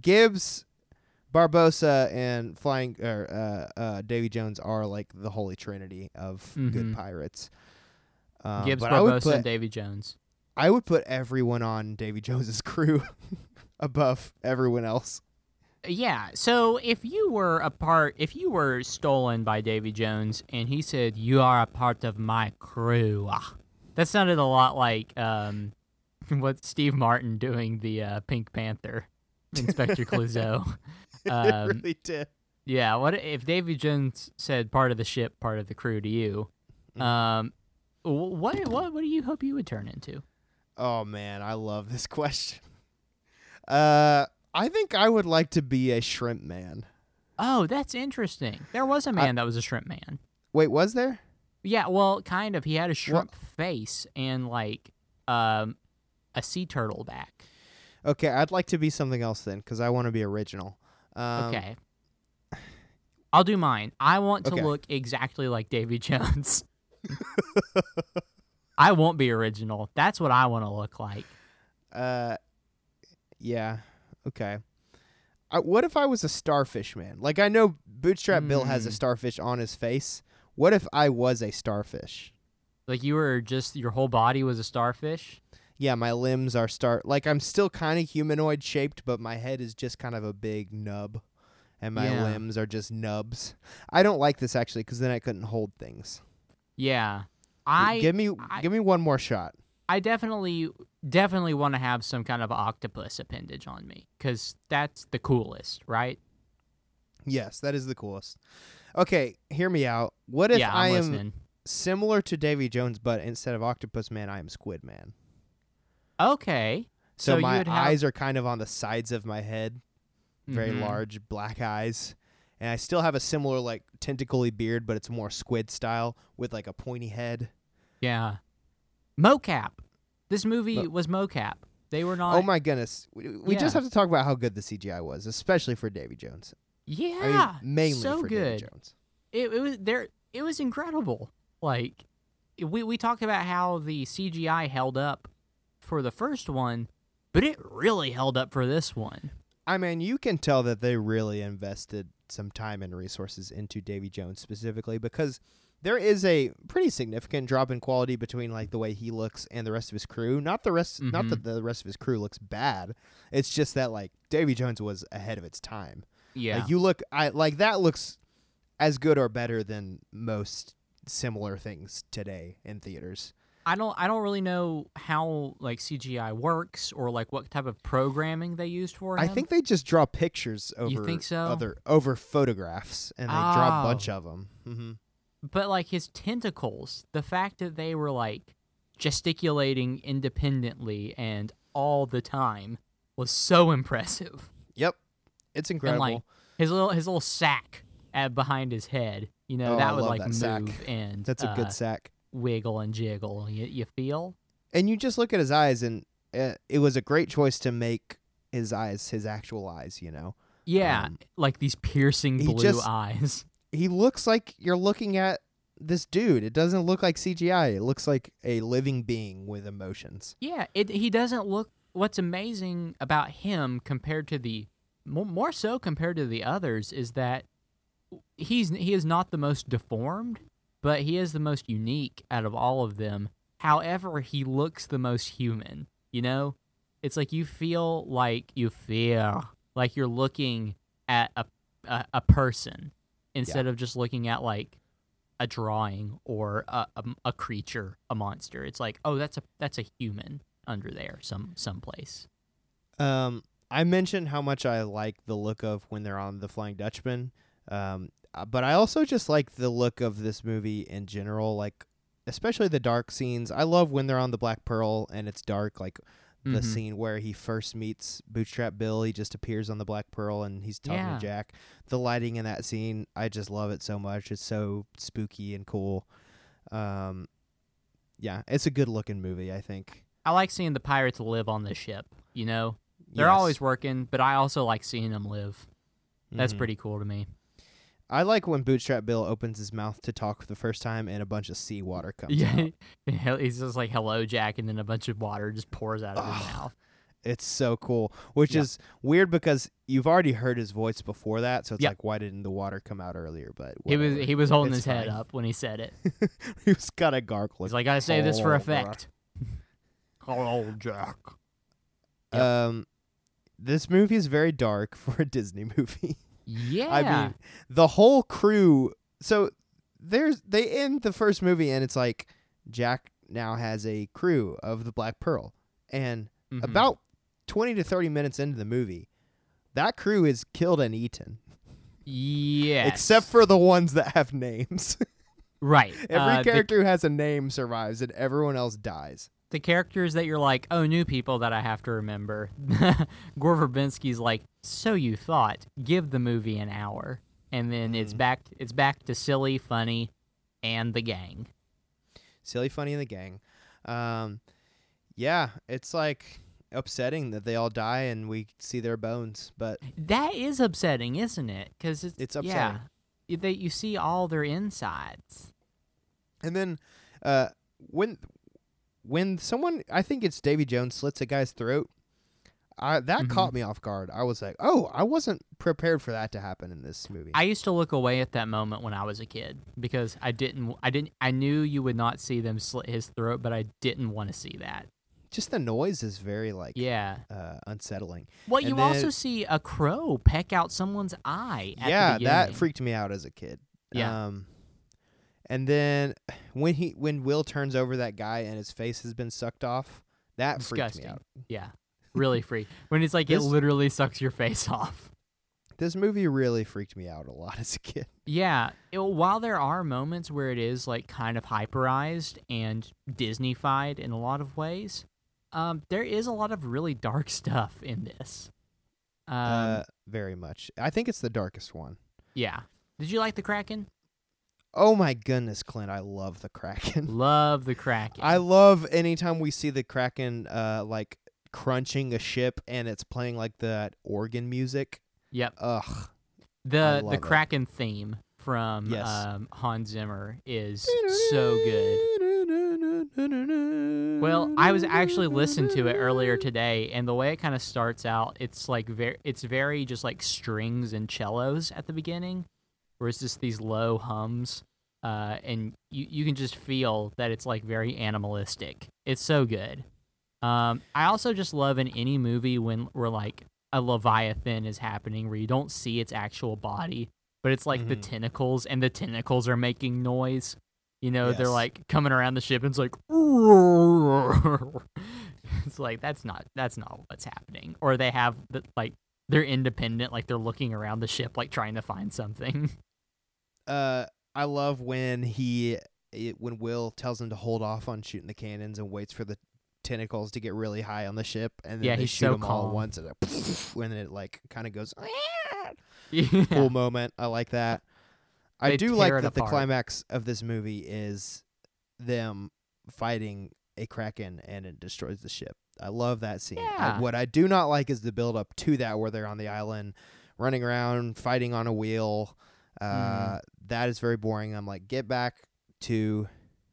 Gibbs, Barbossa, and Flying or uh, uh, Davy Jones are like the holy trinity of good Mhm. pirates. Um, Gibbs, I Barbossa, put and Davy Jones. I would put everyone on Davy Jones's crew above everyone else. Yeah. So if you were a part, if you were stolen by Davy Jones, and he said you are a part of my crew, ah, that sounded a lot like um, what Steve Martin doing the uh, Pink Panther, Inspector Clouseau. Um, it really did. Yeah, what if Davy Jones said part of the ship, part of the crew to you? Mm. Um, what what what do you hope you would turn into? Oh man, I love this question. Uh, I think I would like to be a shrimp man. Oh, that's interesting. There was a man that was a shrimp man. Wait, was there? Yeah, well, kind of. He had a shrimp face and like um a sea turtle back. Okay, I'd like to be something else then, because I want to be original. Um, okay. I'll do mine. I want to okay. look exactly like Davy Jones. I won't be original. That's what I want to look like. Uh, yeah. Okay. I, what if I was a starfish man? Like I know Bootstrap Bill has a Mm. starfish on his face. What if I was a starfish? Like you were just your whole body was a starfish. Yeah, my limbs are star. Like I'm still kind of humanoid shaped, but my head is just kind of a big nub, and my Yeah. limbs are just nubs. I don't like this actually, because then I couldn't hold things. Yeah. I give me I- give me one more shot. I definitely definitely want to have some kind of octopus appendage on me cuz that's the coolest, right? Yes, that is the coolest. Okay, hear me out. What if yeah, I I'm listening. similar to Davy Jones, but instead of Octopus Man, I am Squid Man? Okay. So, So, my would have eyes are kind of on the sides of my head, very Mhm. large black eyes, and I still have a similar like tentacly beard, but it's more squid style with like a pointy head. Yeah. Mocap. This movie Mo- was mocap. They were oh not oh my goodness, we, we just have to talk about how good the CGI was, especially for Davy Jones. Yeah. I mean, mainly so for good. Davy Jones. it, it was there it was incredible like we we talked about how the cgi held up for the first one but it really held up for this one I mean, you can tell that they really invested some time and resources into Davy Jones specifically because there is a pretty significant drop in quality between like the way he looks and the rest of his crew. Not the rest not Mhm. that the rest of his crew looks bad. It's just that like Davy Jones was ahead of its time. yeah Like you look I like that looks as good or better than most similar things today in theaters. i don't i don't really know how like cgi works or like what type of programming they used for him I think they just draw pictures over You think so? other over photographs and they draw a bunch Oh. of them. hmm but like his tentacles the fact that they were like gesticulating independently and all the time was so impressive Yep. It's incredible. And like his little his little sack at behind his head, you know, Oh, I that would like that move sack. and That's a uh, good sack. wiggle and jiggle. You, you feel? And you just look at his eyes, and uh, it was a great choice to make his eyes his actual eyes. You know, Yeah, Um, like these piercing blue just- eyes. He looks like you're looking at this dude. It doesn't look like CGI. It looks like a living being with emotions. Yeah, it he doesn't look. What's amazing about him compared to the more, so compared to the others is that he's he is not the most deformed, but he is the most unique out of all of them. However, he looks the most human. You know, it's like you feel like you feel like you're looking at a a, a person instead of just looking at like a drawing or a, a, a creature, a monster. It's like, oh, that's a that's a human under there, some someplace. Um, I mentioned how much I like the look of when they're on the Flying Dutchman. Um, uh, but I also just like the look of this movie in general, like especially the dark scenes. I love when they're on the Black Pearl and it's dark, like the Mhm. scene where he first meets Bootstrap Bill. He just appears on the Black Pearl and he's talking Yeah. to Jack. The lighting in that scene, I just love it so much. It's so spooky and cool. Um, yeah, it's a good looking movie. I think I like seeing the pirates live on the ship. You know, they're Yes. always working, but I also like seeing them live. That's Mhm. pretty cool to me. I like when Bootstrap Bill opens his mouth to talk for the first time and a bunch of seawater comes Yeah, out. he's just like "Hello, Jack," and then a bunch of water just pours out of his mouth. It's so cool, which Yeah. is weird because you've already heard his voice before that, so it's Yep. like why didn't the water come out earlier? But He was he was holding It's his head up when he said it. he was kind of gargling. He's like, "Gotta say this for Oh, effect." Hello, Jack. Yep. Um, this movie is very dark for a Disney movie. Yeah, I mean, the whole crew. So there's they end the first movie and it's like Jack now has a crew of the Black Pearl, and Mhm. about twenty to thirty minutes into the movie, that crew is killed and eaten, yes, except for the ones that have names. right. Every uh, the- character who has a name survives, and everyone else dies. The characters that you're like, oh, new people that I have to remember. Gore Verbinski's like, so you thought? Give the movie an hour, and then it's Mhm. back. It's back to silly, funny, and the gang. Silly, funny, and the gang. Um, yeah, it's like upsetting that they all die and we see their bones, but That is upsetting, isn't it? Because it's It's upsetting. y- that you see all their insides. And then uh, when when someone, I think it's Davy Jones, slits a guy's throat, I, that Mhm. caught me off guard. I was like, oh, I wasn't prepared for that to happen in this movie. I used to look away at that moment when I was a kid because I didn't. I didn't. I knew you would not see them slit his throat, but I didn't want to see that. Just the noise is very like Yeah. uh, unsettling. Well, And you then- also see a crow peck out someone's eye. At yeah, that freaked me out as a kid. Yeah. Um, and then when he when Will turns over that guy and his face has been sucked off, that freaked Disgusting. me out. Yeah, really freak. When it's like This- it literally sucks your face off. This movie really freaked me out a lot as a kid. Yeah, it, while there are moments where it is like kind of hyperized and Disneyfied in a lot of ways, um, there is a lot of really dark stuff in this. Um, uh, very much. I think it's the darkest one. yeah. Did you like the Kraken? Oh my goodness, Clint! I love the Kraken. Love the Kraken. I love anytime we see the Kraken, uh, like crunching a ship and it's playing like that organ music. yep. Ugh. The the it. Kraken theme from Yes. um, Hans Zimmer is so good. Well, I was actually listening to it earlier today, and the way it kind of starts out, it's like very, it's very just like strings and cellos at the beginning, where it's just these low hums, uh, and you you can just feel that it's like very animalistic. It's so good. Um, I also just love in any movie when we're like a leviathan is happening, where you don't see its actual body, but it's like the Mhm. tentacles, and the tentacles are making noise. You know, they're like coming around the ship and it's like it's like that's not that's not what's happening. Or they have the like they're independent, like they're looking around the ship like trying to find something. uh, I love when he it, when Will tells him to hold off on shooting the cannons and waits for the tentacles to get really high on the ship, and then Yeah, they shoot so them all calm. at once, and it, when it like kind of goes yeah. cool moment. I like that. I They do like that the climax of this movie is them fighting a kraken and it destroys the ship. I love that scene. I- what I do not like is the build up to that where they're on the island running around fighting on a wheel. Uh, Mm. that is very boring. I'm like, get back to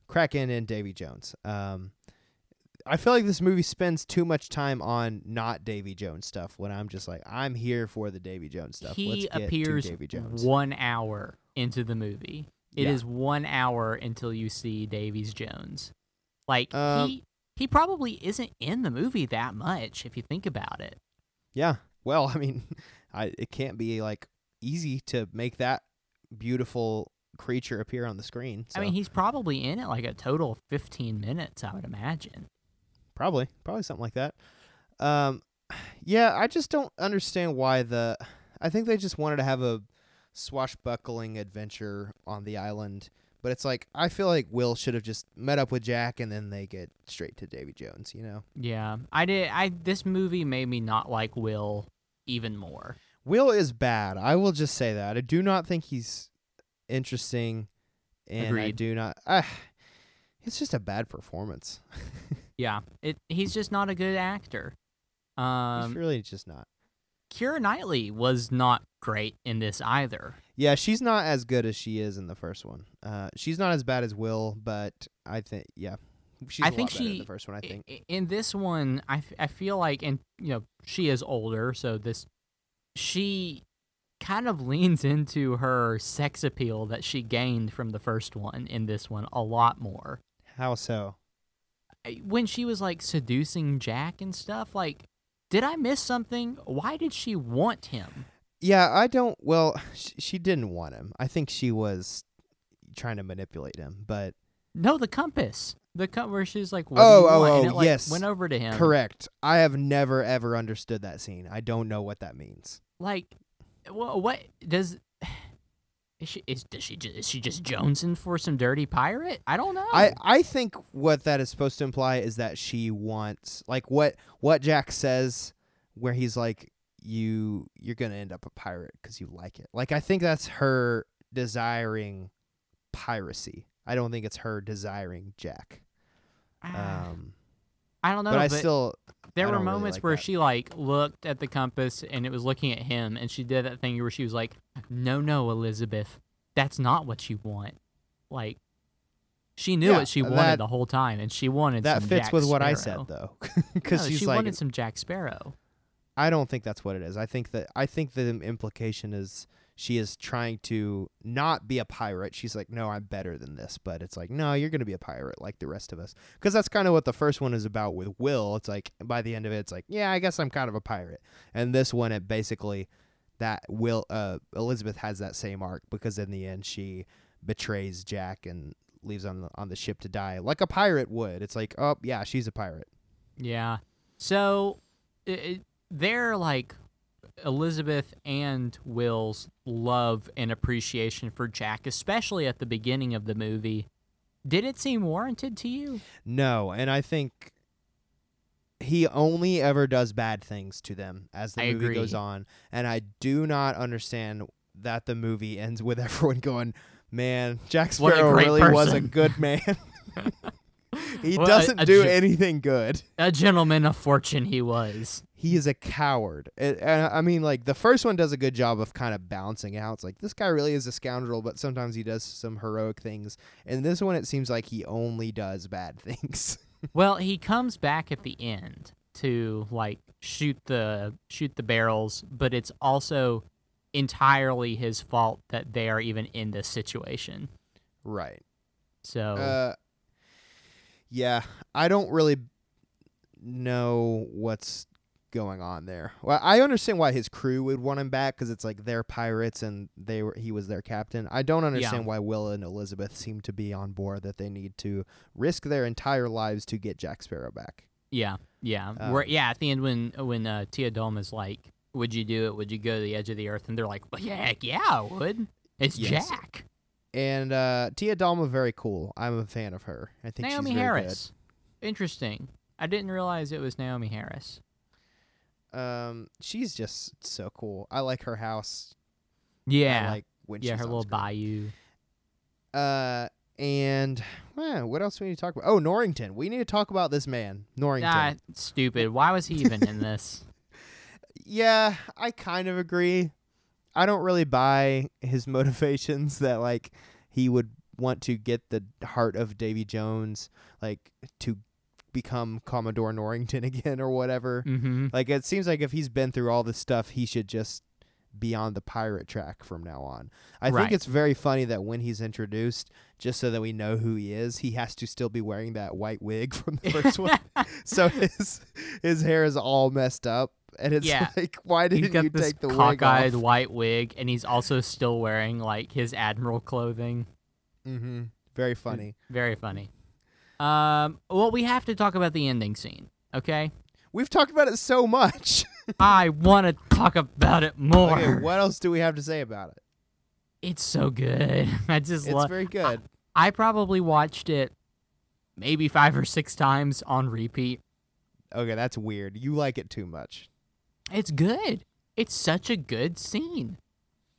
Kraken and Davy Jones. Um, I feel like this movie spends too much time on not Davy Jones stuff when I'm just like, I'm here for the Davy Jones stuff. he Let's get appears to Davy Jones. one hour into the movie. It is Yeah. one hour until you see Davy Jones. Like Um, he he probably isn't in the movie that much if you think about it. Yeah. Well, I mean, I it can't be like easy to make that beautiful creature appear on the screen. So I mean, he's probably in it like a total of 15 minutes, I would imagine. probably probably something like that. Um yeah, I just don't understand why the. I think they just wanted to have a swashbuckling adventure on the island, but it's like I feel like Will should have just met up with Jack and then they get straight to Davy Jones. You know, Yeah, I did. I this movie made me not like Will even more. Will is bad. I will just say that. I do not think he's interesting, and I do not. Uh, it's just a bad performance. Yeah, it. He's just not a good actor. he's Um, really just not. Keira Knightley was not great in this either. Yeah, she's not as good as she is in the first one. Uh, she's not as bad as Will, but I think yeah, she's I think lot better in she- the first one. I I- think. in this one, I, f- I feel like, and you know, she is older, so this she kind of leans into her sex appeal that she gained from the first one in this one a lot more. How so? When she was like seducing Jack and stuff, like, did I miss something? Why did she want him? Yeah, I don't. Well, sh- she didn't want him. I think she was trying to manipulate him. But No, the compass. The com- where she's like, what Oh, oh, want? and oh, it, like, yes. went over to him. correct. I have never ever understood that scene. I don't know what that means. like wha- what does is she is does she just, is she just jonesing for some dirty pirate i don't know I I think what that is supposed to imply is that she wants like what what Jack says, where he's like, you you're gonna end up a pirate because you like it. Like I think that's her desiring piracy. I don't think it's her desiring Jack. Ah, Um, i don't know but I but still there I were don't really moments like where that. she like looked at the compass and it was looking at him and she did that thing where she was like no no elizabeth that's not what you want like she knew Yeah, what she wanted that- the whole time and she wanted that fits Jack with what I said though, because No, she like, wanted some jack sparrow I don't think that's what it is. I think that I think the implication is she is trying to not be a pirate. She's like, no, I'm better than this. But it's like, no, you're gonna be a pirate like the rest of us. Because that's kind of what the first one is about with Will. It's like by the end of it, it's like, yeah, I guess I'm kind of a pirate. And this one, it basically that Will uh, Elizabeth has that same arc because in the end she betrays Jack and leaves on the on the ship to die like a pirate would. It's like, oh yeah, she's a pirate. Yeah. So i i they're like Elizabeth and Will's love and appreciation for Jack, especially at the beginning of the movie. Did it seem warranted to you? No, and I think he only ever does bad things to them as the I movie goes on, and I do not understand that the movie ends with everyone going, "Man, Jack Sparrow really was a good man." he Well, doesn't a do ge- anything good. A gentleman of fortune he was. He is a coward. And I mean, like the first one does a good job of kind of balancing out. It's like this guy really is a scoundrel, but sometimes he does some heroic things. And this one, it seems like he only does bad things. Well, he comes back at the end to like shoot the shoot the barrels, but it's also entirely his fault that they are even in this situation. right. So Uh, yeah, I don't really know what's going on there. Well, I understand why his crew would want him back because it's like they're pirates and they were he was their captain. I don't understand why Will and Elizabeth seem to be on board that they need to risk their entire lives to get Jack Sparrow back. Yeah, yeah, Um, Where, yeah. At the end, when when uh, Tia Dalma is like, "Would you do it? Would you go to the edge of the earth?" and they're like, well, "Yeah, heck yeah, I would." It's Yes. Jack, And uh, Tia Dalma, very cool. I'm a fan of her. I think Naomie she's Harris. Interesting. I didn't realize it was Naomie Harris. Um, she's just so cool. I like her house. I Yeah, like when yeah, her little screen. bayou. Uh, and well, what else do we need to talk about? Oh, Norrington. We need to talk about this man, Norrington. Ah, stupid. Why was he even in this? yeah, I kind of agree. I don't really buy his motivations that like he would want to get the heart of Davy Jones, like to become Commodore Norrington again or whatever. Mm-hmm. Like it seems like if he's been through all this stuff, he should just be on the pirate track from now on. I Right. think it's very funny that when he's introduced, just so that we know who he is, he has to still be wearing that white wig from the first one. so his his hair is all messed up. And it's Yeah. like, why didn't you this take the wig cockeyed off? white wig, and he's also still wearing like his admiral clothing. Mm-hmm. Very funny. Very funny. Um, well, we have to talk about the ending scene. Okay. We've talked about it so much. I want to talk about it more. okay, what else do we have to say about it? It's so good. I just It's love. very good. I probably watched it maybe five or six times on repeat. Okay, that's weird. You like it too much. It's good. It's such a good scene.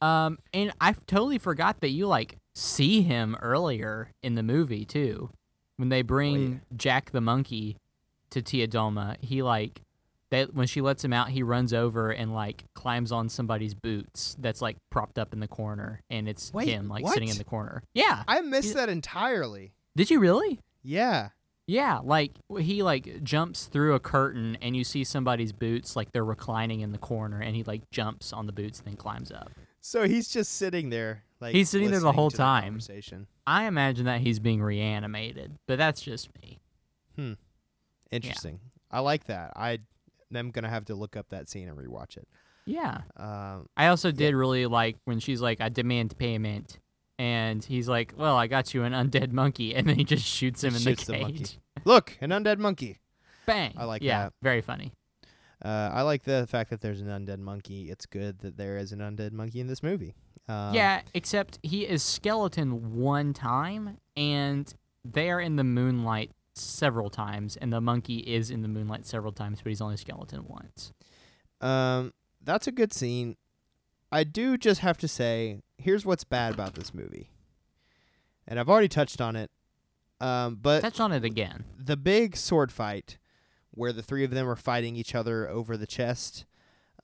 Um, and I totally forgot that you like see him earlier in the movie too, when they oh, bring Jack the monkey to Tia Dalma. He like that when she lets him out, he runs over and like climbs on somebody's boots that's like propped up in the corner, and it's Wait, him like sitting in the corner. Yeah. I missed You- that entirely. Did you really? Yeah. Yeah, like he like jumps through a curtain and you see somebody's boots like they're reclining in the corner and he like jumps on the boots and then climbs up. So he's just sitting there, like He's sitting there the whole time. I imagine that he's being reanimated, but that's just me. Hmm. Interesting. I like that. I am gonna have to look up that scene and rewatch it. Yeah. Um, I also did really like when she's like, I demand payment. And he's like, Well, I got you an undead monkey. And then he just shoots him in Shoots the the cage. monkey. look, an undead monkey. Bang. I like yeah, that. Very funny. Uh, I like the fact that there's an undead monkey. It's good that there is an undead monkey in this movie. Um, yeah, except he is skeleton one time, and they are in the moonlight several times, and the monkey is in the moonlight several times, but he's only skeleton once. Um, that's a good scene. I do just have to say, here's what's bad about this movie, and I've already touched on it. Um, but Touch on it again. the big sword fight where the three of them are fighting each other over the chest.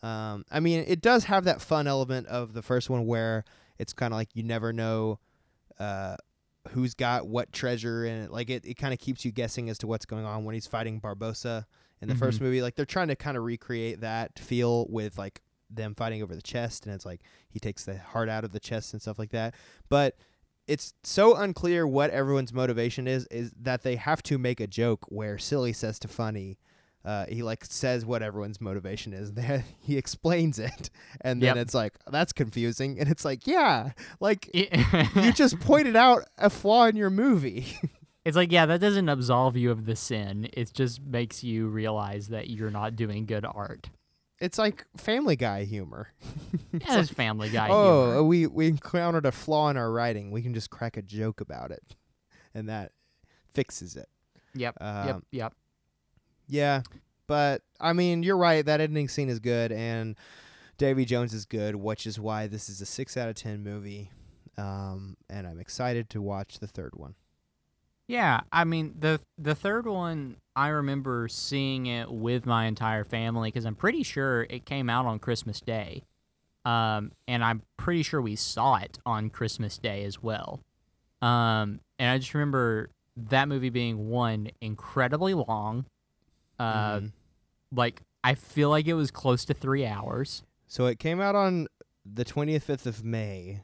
Um, I mean, it does have that fun element of the first one where it's kind of like you never know uh, who's got what treasure in it. Like it, it kind of keeps you guessing as to what's going on when he's fighting Barbossa in the first movie. Like they're trying to kind of recreate that feel with like them fighting over the chest, and it's like he takes the heart out of the chest and stuff like that. But it's so unclear what everyone's motivation is is that they have to make a joke where silly says to funny uh, he like says what everyone's motivation is then he explains it and then Yep. it's like that's confusing and it's like yeah like you just pointed out a flaw in your movie It's like, yeah, that doesn't absolve you of the sin. It just makes you realize that you're not doing good art. it's like family guy humor Yeah, it's Family Guy. oh humor. we we encountered a flaw in our writing we can just crack a joke about it and that fixes it Yep. um, yep. Yep. Yeah, but I mean, you're right. That ending scene is good, and Davy Jones is good, which is why this is a six out of ten movie. Um, and I'm excited to watch the third one. Yeah, I mean the the third one I remember seeing it with my entire family because I'm pretty sure it came out on Christmas Day, um, and I'm pretty sure we saw it on Christmas Day as well. Um, and I just remember that movie being one incredibly long, uh, Mhm. like I feel like it was close to three hours. So it came out on the 25th of May.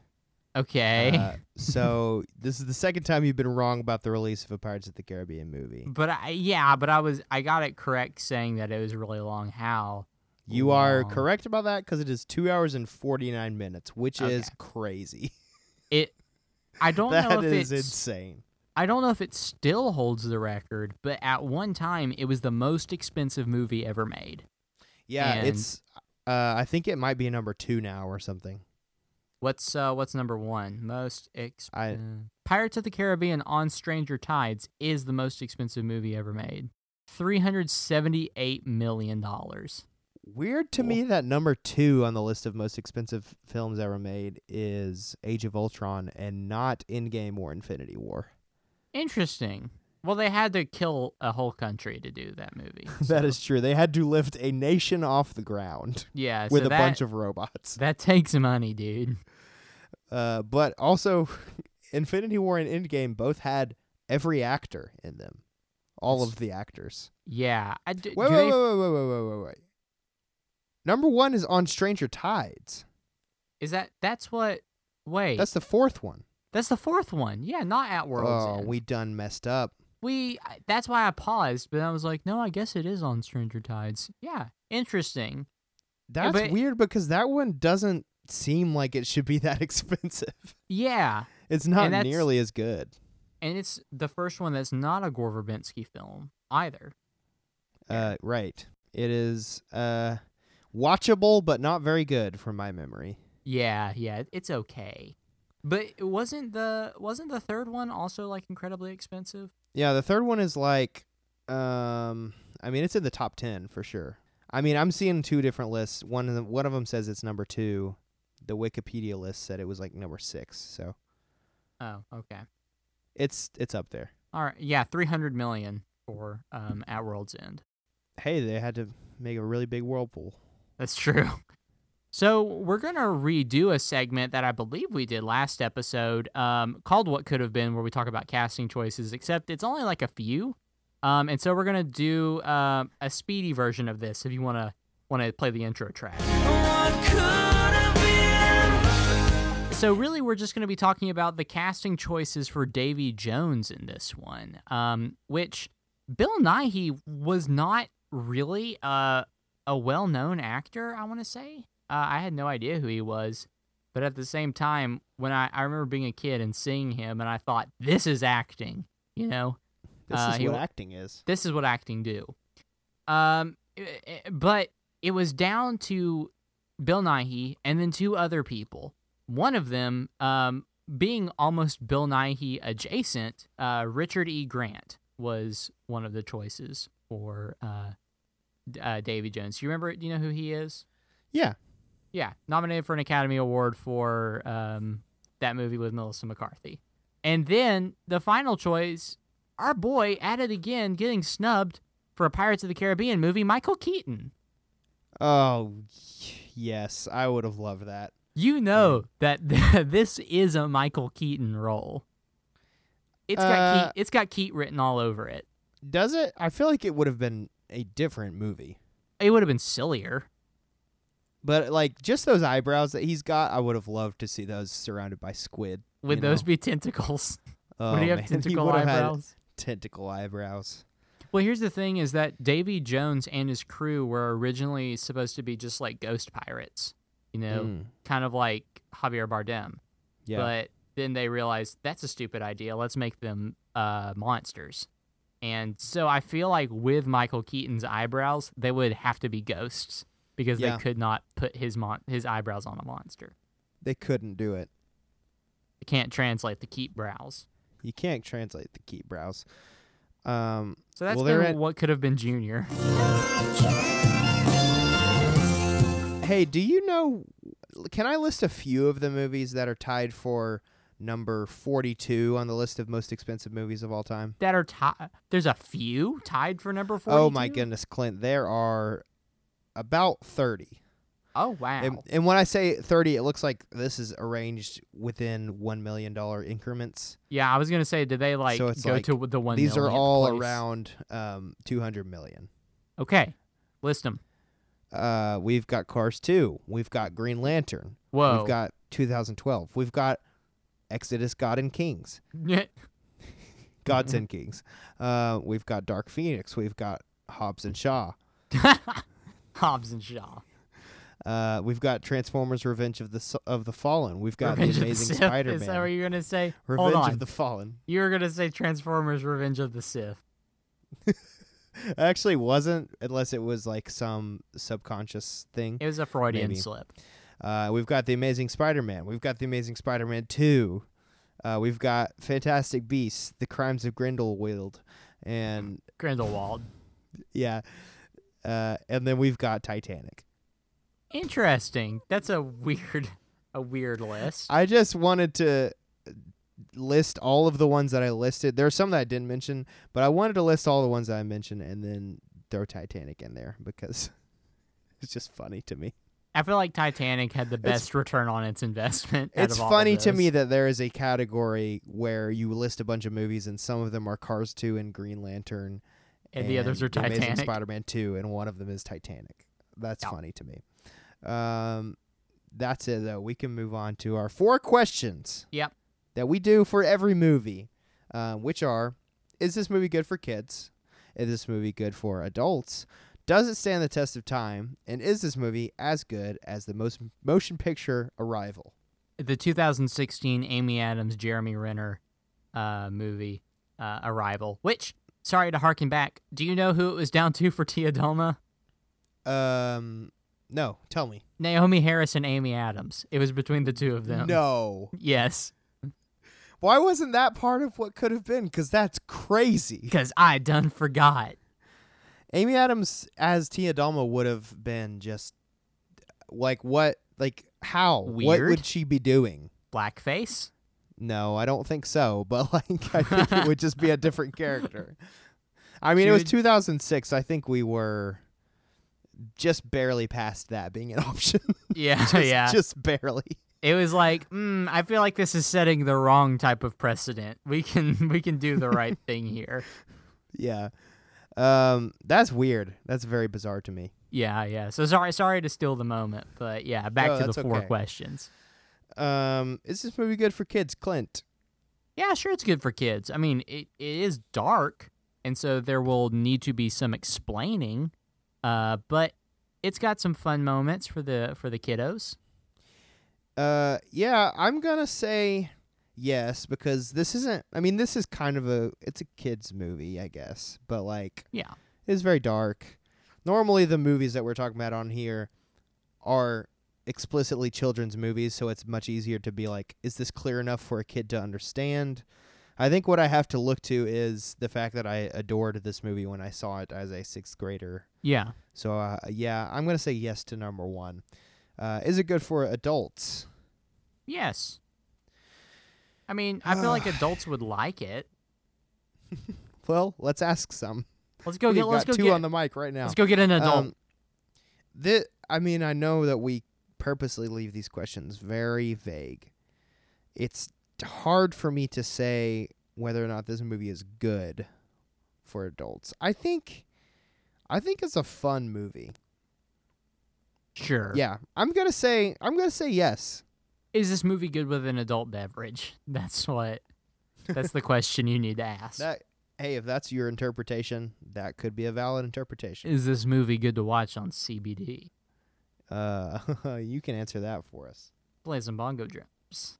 Okay, Uh, so this is the second time you've been wrong about the release of a Pirates of the Caribbean movie. but I, yeah, but I was I got it correct saying that it was really long. How? You are correct about that because it is two hours and 49 minutes, which is crazy. It. I don't know that if is it's insane. I don't know if it still holds the record, but at one time it was the most expensive movie ever made. Yeah, And- it's. Uh, I think it might be number two now or something. What's uh what's number 1? Most ex- I- Pirates of the Caribbean on Stranger Tides is the most expensive movie ever made. 378 million dollars. Weird to me that number two on the list of most expensive films ever made is Age of Ultron and not Endgame or Infinity War. Interesting. Well, they had to kill a whole country to do that movie. that so- is true. They had to lift a nation off the ground yeah, with so a that, bunch of robots. that takes money, dude. Uh, but also, Infinity War and Endgame both had every actor in them, all That's- of the actors. Yeah. I d- Wait, wait, they- wait, wait, wait, wait, wait, wait, wait. Number one is on Stranger Tides. Is that that's what? Wait, That's the fourth one. That's the fourth one. Yeah, not at World's oh, End. we done messed up. we that's why I paused, but I was like, no, I guess it is on Stranger Tides. Yeah, interesting. That's but- weird because that one doesn't seem like it should be that expensive. Yeah, It's not nearly as good. and it's the first one that's not a Gore Verbinski film either. Uh, right. It is uh watchable but not very good from my memory. Yeah, yeah, it's okay. But it wasn't the wasn't the third one also like incredibly expensive? Yeah, the third one is like um I mean it's in the top 10 for sure. I mean, I'm seeing two different lists. One of them one of them says it's number 2. The Wikipedia list said it was like number 6. So, Oh, okay. it's it's up there. All right. Yeah, 300 million for um At World's End. Hey, they had to make a really big whirlpool. That's true. So we're gonna redo a segment that I believe we did last episode, um, called "What Could Have Been," where we talk about casting choices. Except it's only like a few, um, and so we're gonna do uh, a speedy version of this. If you wanna wanna play the intro track. So really, we're just going to be talking about the casting choices for Davy Jones in this one, um, which Bill Nighy was not really uh, a well-known actor. I want to say uh, I had no idea who he was, but at the same time, when I, I remember being a kid and seeing him, and I thought this is acting, you know, This Uh, is he what acting is. this is what acting do. Um, but it was down to Bill Nighy and then two other people. One of them, um, being almost Bill Nighy adjacent, uh, Richard E. Grant was one of the choices for uh, uh, Davy Jones. Do you remember? Do you know who he is? Yeah. Yeah, nominated for an Academy Award for um, that movie with Melissa McCarthy. And then the final choice, our boy at it again, getting snubbed for a Pirates of the Caribbean movie, Michael Keaton. Oh, yes, I would have loved that. You know that this is a Michael Keaton role. It's got Uh, Keat, it's got Keat written all over it. Does it? I feel like it would have been a different movie. It would have been sillier. But like just those eyebrows that he's got, I would have loved to see those surrounded by squid. Would those know? be tentacles? Oh, would he have man, tentacle had eyebrows? tentacle eyebrows. Well, here's the thing: is that Davy Jones and his crew were originally supposed to be just like ghost pirates, you know, Mm, kind of like Javier Bardem. yeah. But then they realized that's a stupid idea. Let's make them uh, monsters. And so I feel like with Michael Keaton's eyebrows, they would have to be ghosts because Yeah. they could not put his mon- his eyebrows on a monster. they couldn't do it. They can't translate the keep brows. You can't translate the keep brows. Um, So that's Well, at- what could have been Junior. hey, do you know? Can I list a few of the movies that are tied for number forty-two on the list of most expensive movies of all time? That are tied. There's a few tied for number four. Oh my goodness, Clint! There are about thirty. Oh wow. And, and when I say 30, it looks like this is arranged within $1 million increments. Yeah, I was gonna say, do they like So go like, to the one? These are all place? around um, 200 million. Okay, list them. Uh, we've got Cars 2. We've got Green Lantern. Whoa. We've got 2012. We've got Exodus God and Kings. Gods and Kings. Uh, we've got Dark Phoenix. We've got Hobbs and Shaw. Hobbs and Shaw. Uh, we've got Transformers: Revenge of the of the Fallen. We've got Revenge the of Spider-Man. Is that what you're gonna say? Revenge of the Fallen. You were gonna say Transformers: Revenge of the Sith. Actually, wasn't unless it was like some subconscious thing. It was a Freudian Maybe. slip. Uh, we've got the Amazing Spider-Man. We've got the Amazing Spider-Man Two. Uh, we've got Fantastic Beasts: The Crimes of Grindelwald, and Grindelwald. yeah, uh, and then we've got Titanic. Interesting. That's a weird, a weird list. I just wanted to list all of the ones that I listed. There are some that I didn't mention, but I wanted to list all the ones that I mentioned and then throw Titanic in there because it's just funny to me. I feel like Titanic had the best return on its investment. out It's of all of funny to me that there is a category where you list a bunch of movies and some of them are Cars 2 and Green Lantern and the others are The Amazing Titanic. Spider-Man 2 and one of them is Titanic. That's Yeah. funny to me. Um that's it though. We can move on to our four questions. Yep. That we do for every movie, uh, which are: Is this movie good for kids? Is this movie good for adults? Does it stand the test of time? And is this movie as good as the most motion picture Arrival? The 2016 Amy Adams, Jeremy Renner uh, movie, uh, Arrival. Which, sorry to harken back, do you know who it was down to for Tia Dalma? Um, no, tell me. Naomie Harris and Amy Adams. It was between the two of them. No. Yes, Why wasn't that part of what could have been? Because that's crazy. because I done forgot. Amy Adams as Tia Dalma would have been just like what? Like how? What Weird. would she be doing? Blackface. No, I don't think so. But like, I think it would just be a different character. I mean, She it was 2006. I think we were just barely past that being an option. Yeah, just, yeah. just barely. It was like, mm, I feel like this is setting the wrong type of precedent. We can we can do the right thing here. Yeah. Um, that's weird. That's very bizarre to me. Yeah, yeah. So sorry, sorry to steal the moment, but yeah, back No, to the four okay. questions. Um, is this movie good for kids, Clint? Yeah, sure, it's good for kids. I mean, it, it is dark, and so there will need to be some explaining. Uh, but it's got some fun moments for the for the kiddos. Uh, yeah, I'm gonna say yes because this isn't. I mean, this is kind of a. It's a kids movie, I guess, but like Yeah, it's very dark. Normally, the movies that we're talking about on here are explicitly children's movies, so it's much easier to be like, is this clear enough for a kid to understand? I think what I have to look to is the fact that I adored this movie when I saw it as a sixth grader. yeah. So uh, yeah, I'm gonna say yes to number one. Uh, is it good for adults? Yes. I mean, I feel like adults would like it. Well, let's ask some. Let's go We've get. Let's go two get. on the mic right now. Let's go get an adult. Um, thi- I mean, I know that we purposely leave these questions very vague. It's hard for me to say whether or not this movie is good for adults. I think, I think it's a fun movie. sure. Yeah, I'm gonna say I'm gonna say yes. Is this movie good with an adult beverage? That's what. That's the question you need to ask. That hey, if that's your interpretation, that could be a valid interpretation. Is this movie good to watch on CBD? Uh, you can answer that for us. Play some bongo drums.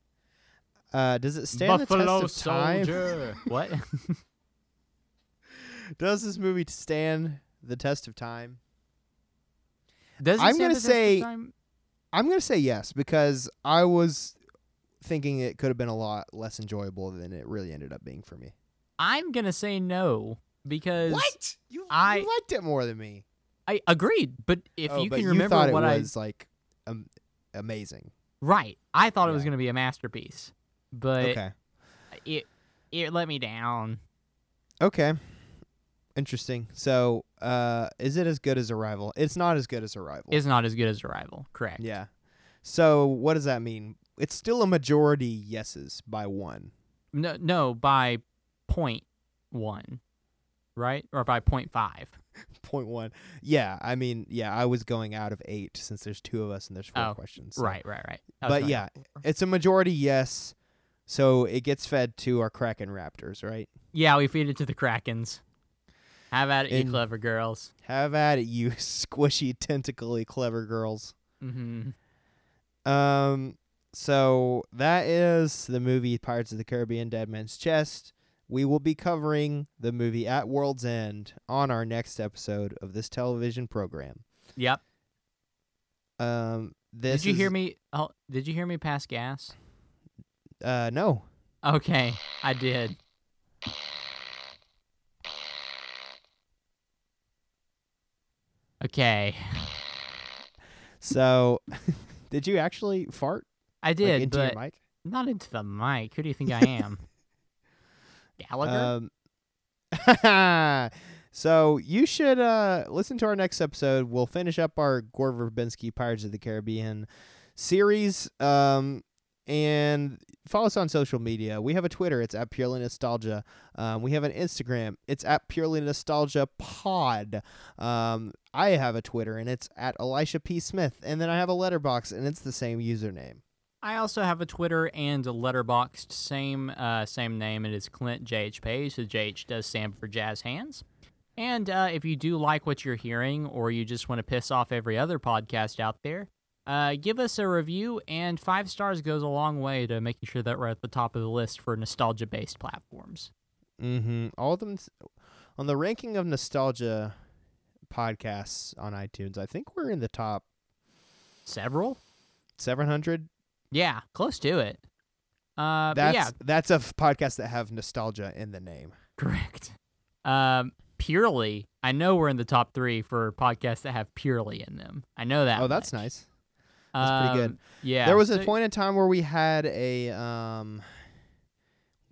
Uh, does it stand the test of time? what? Does this movie stand the test of time? Does it I'm gonna the test of say- time? I'm gonna say yes because I was thinking it could have been a lot less enjoyable than it really ended up being for me. I'm gonna say no because You, I- you liked it more than me. I agreed. But if Oh, you but can remember thought what it I was like um, amazing. right, I thought it was gonna be a masterpiece, but okay. it it let me down. Okay. Interesting. So, uh, is it as good as Arrival? It's not as good as Arrival. It's not as good as Arrival. Correct. yeah. So, what does that mean? It's still a majority yeses by one. No, no, by point one, right, or by point five. Point one. Yeah, I mean, yeah, I was going out of eight since there's two of us and there's four Oh, questions. so- Right, right, right. But yeah, it's a majority yes. So it gets fed to our Kraken Raptors, right? yeah, we feed it to the Krakens. Have at it, you clever girls. Have at it, you squishy, tentacly, clever girls. Mm-hmm. Um, so that is the movie Pirates of the Caribbean: Dead Man's Chest. We will be covering the movie At World's End on our next episode of this television program. Yep. Um, this did you hear me? Oh, did you hear me pass gas? Uh, no. Okay, I did. Okay, So, did you actually fart I like, did, into but your mic? not into the mic. Who do you think I am? Gallagher? Um, so you should uh, listen to our next episode. We'll finish up our Gore Verbinski Pirates of the Caribbean series. Um, and follow us on social media. We have a Twitter. It's at Purely Nostalgia. Um, we have an Instagram. It's at Purely Nostalgia Pod. Um, I have a Twitter, and it's at Elisha P Smith. And then I have a letterbox, and it's the same username. I also have a Twitter and a Letterboxd same uh, same name. It is Clint JH Page. The JH does stand for Jazz Hands. And uh, if you do like what you're hearing, or you just want to piss off every other podcast out there, uh, give us a review. And five stars goes a long way to making sure that we're at the top of the list for nostalgia-based platforms. Mm-hmm. All of them on the ranking of nostalgia podcasts on iTunes. I think we're in the top Several? 700. Yeah, close to it. Uh, That's yeah, that's a f- podcast that have nostalgia in the name. correct. Um, purely, I know we're in the top three for podcasts that have purely in them. I know that. oh, that's nice. That's pretty good. Um, Yeah, there was a so- point in time where we had a um,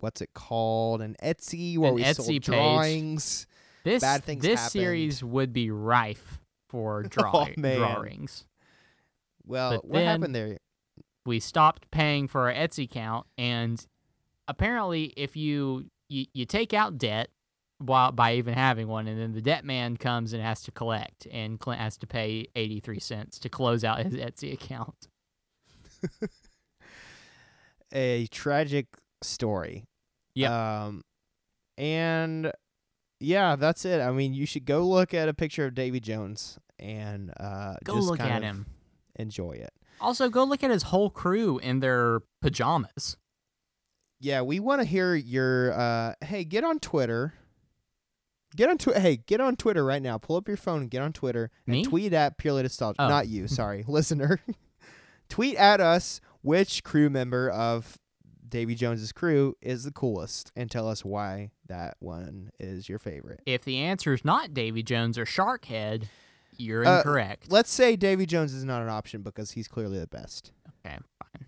what's it called? An Etsy where An we Etsy sold page. drawings. This bad things this happened. series would be rife for Oh, draw- man. drawings. Well, But what then- happened there? We stopped paying for our Etsy account, and apparently, if you you, you take out debt while by even having one, and then the debt man comes and has to collect, and Clint has to pay eighty three cents to close out his Etsy account. A tragic story. Yep. Um, and yeah, that's it. I mean, you should go look at a picture of Davy Jones and uh, Go just look kind at of him. enjoy it. Also, go look at his whole crew in their pajamas. Yeah, we want to hear your. Uh, hey, get on Twitter. Get on Twitter. Hey, get on Twitter right now. Pull up your phone and get on Twitter and tweet at Purely Nostalgia. Oh. Not you, sorry, listener. tweet at us which crew member of Davy Jones's crew is the coolest, and tell us why that one is your favorite. If the answer is not Davy Jones or Sharkhead, you're Uh, incorrect. Let's say Davy Jones is not an option because he's clearly the best. okay, fine.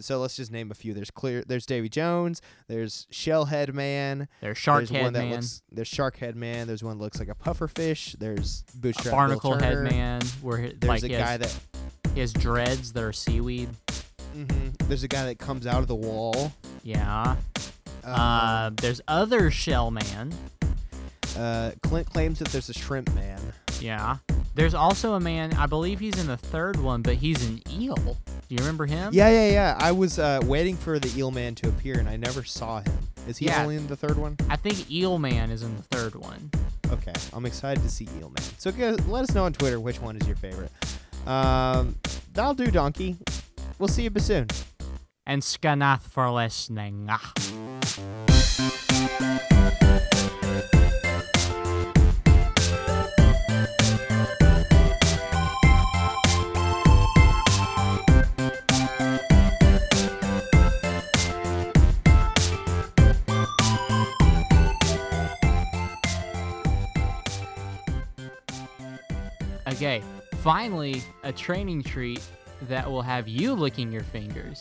So let's just name a few. There's clear. There's Davy Jones. There's Shellhead Man. There's There's Sharkhead one that Man, looks. There's Sharkhead Man. There's one that looks like a pufferfish. There's a Barnacle Head Man, where he, There's like a guy has, that. he has dreads that are seaweed. hmm There's a guy that comes out of the wall. Yeah. Um, Uh, there's other Shell Man. uh, Clint claims that there's a shrimp man. Yeah. There's also a man, I believe he's in the third one, but he's an eel. Do you remember him? Yeah, yeah, yeah. I was uh, waiting for the eel man to appear, and I never saw him. Is he Yeah. only in the third one? I think Eel Man is in the third one. Okay, I'm excited to see Eel Man. So go, let us know on Twitter which one is your favorite. Um, that'll do, Donkey. We'll see you soon. And Skanath for listening. Ah. Okay, finally, a training treat that will have you licking your fingers.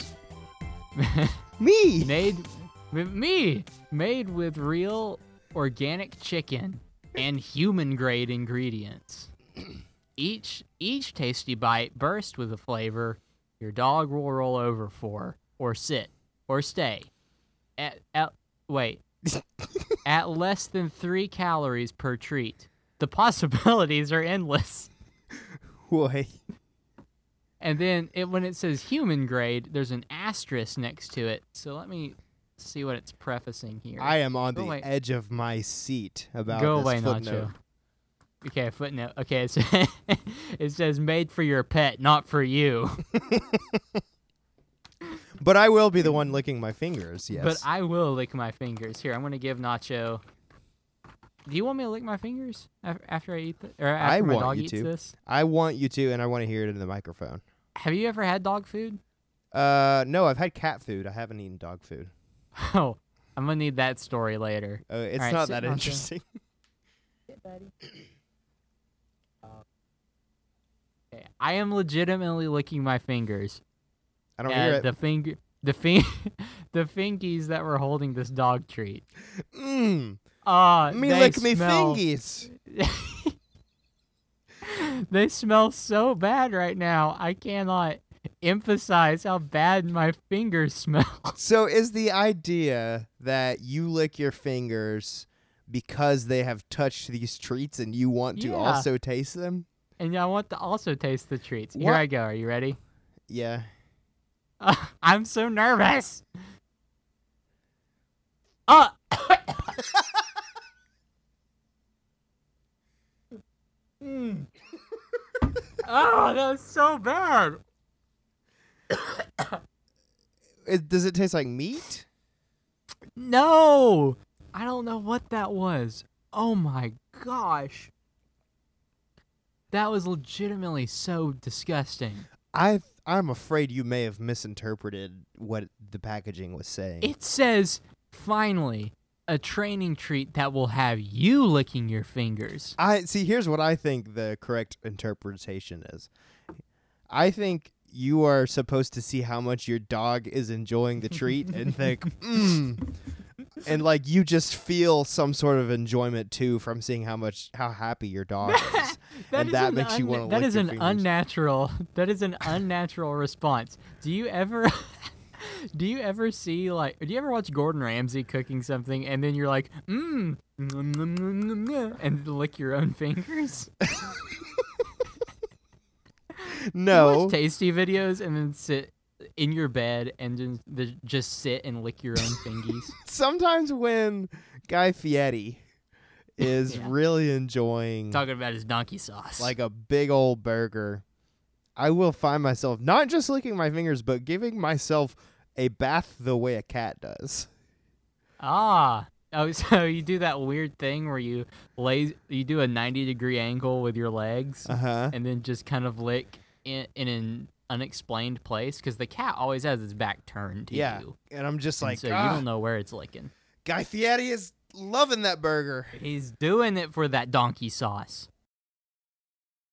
Me. made with me, made with real organic chicken and human grade ingredients. Each each tasty bite burst with a flavor your dog will roll over for, or sit, or stay. At, at wait, at less than three calories per treat. The possibilities are endless. Boy. And then it, when it says human grade, there's an asterisk next to it. So let me see what it's prefacing here. I am on Go the away. edge of my seat about Go this away, footnote. Nacho. Okay, footnote. Okay, so it says made for your pet, not for you. But I will be the one licking my fingers. Yes. But I will lick my fingers. Here, I'm gonna give Nacho. Do you want me to lick my fingers after I eat this? Or after I my want dog you eats to. this? I want you to, and I want to hear it in the microphone. Have you ever had dog food? Uh, no, I've had cat food. I haven't eaten dog food. Oh, I'm gonna need that story later. Uh, it's All right, not that down, Joe. interesting. Okay, I am legitimately licking my fingers. I don't Uh, hear it. The finger, the fin, the fingies that were holding this dog treat. Mmm. Ah, Me they lick me smell- fingies. they smell so bad right now. I cannot emphasize how bad my fingers smell. So is the idea that you lick your fingers because they have touched these treats and you want to Yeah. also taste them? And I want to also taste the treats. Here I go. Are you ready? Yeah. I'm so nervous. Uh, Mm. oh, that was so bad. It, does it taste like meat? No, I don't know what that was. Oh my gosh. That was legitimately so disgusting. I I'm afraid you may have misinterpreted what the packaging was saying. It says, finally, a training treat that will have you licking your fingers. I see. Here's what I think the correct interpretation is. I think you are supposed to see how much your dog is enjoying the treat and think, mm. and like you just feel some sort of enjoyment too from seeing how much how happy your dog is, and is that an makes you want to. That is an fingers. unnatural. That is an unnatural response. Do you ever? do you ever see like? Do you ever watch Gordon Ramsay cooking something and then you're like, mmm, nom, nom, nom, nom, nom," and lick your own fingers? No, watch tasty videos and then sit in your bed and just, the- just sit and lick your own fingies. sometimes when Guy Fieri is Yeah. really enjoying Talking about his donkey sauce. like a big old burger, I will find myself not just licking my fingers, but giving myself a bath the way a cat does. Ah. Oh, so you do that weird thing where you lay, you do a 90 degree angle with your legs Uh huh. and then just kind of lick in, in an unexplained place because the cat always has its back turned to Yeah. you. And I'm just like, so you "Ah, don't know where it's licking. Guy Fieri is loving that burger. He's doing it for that donkey sauce.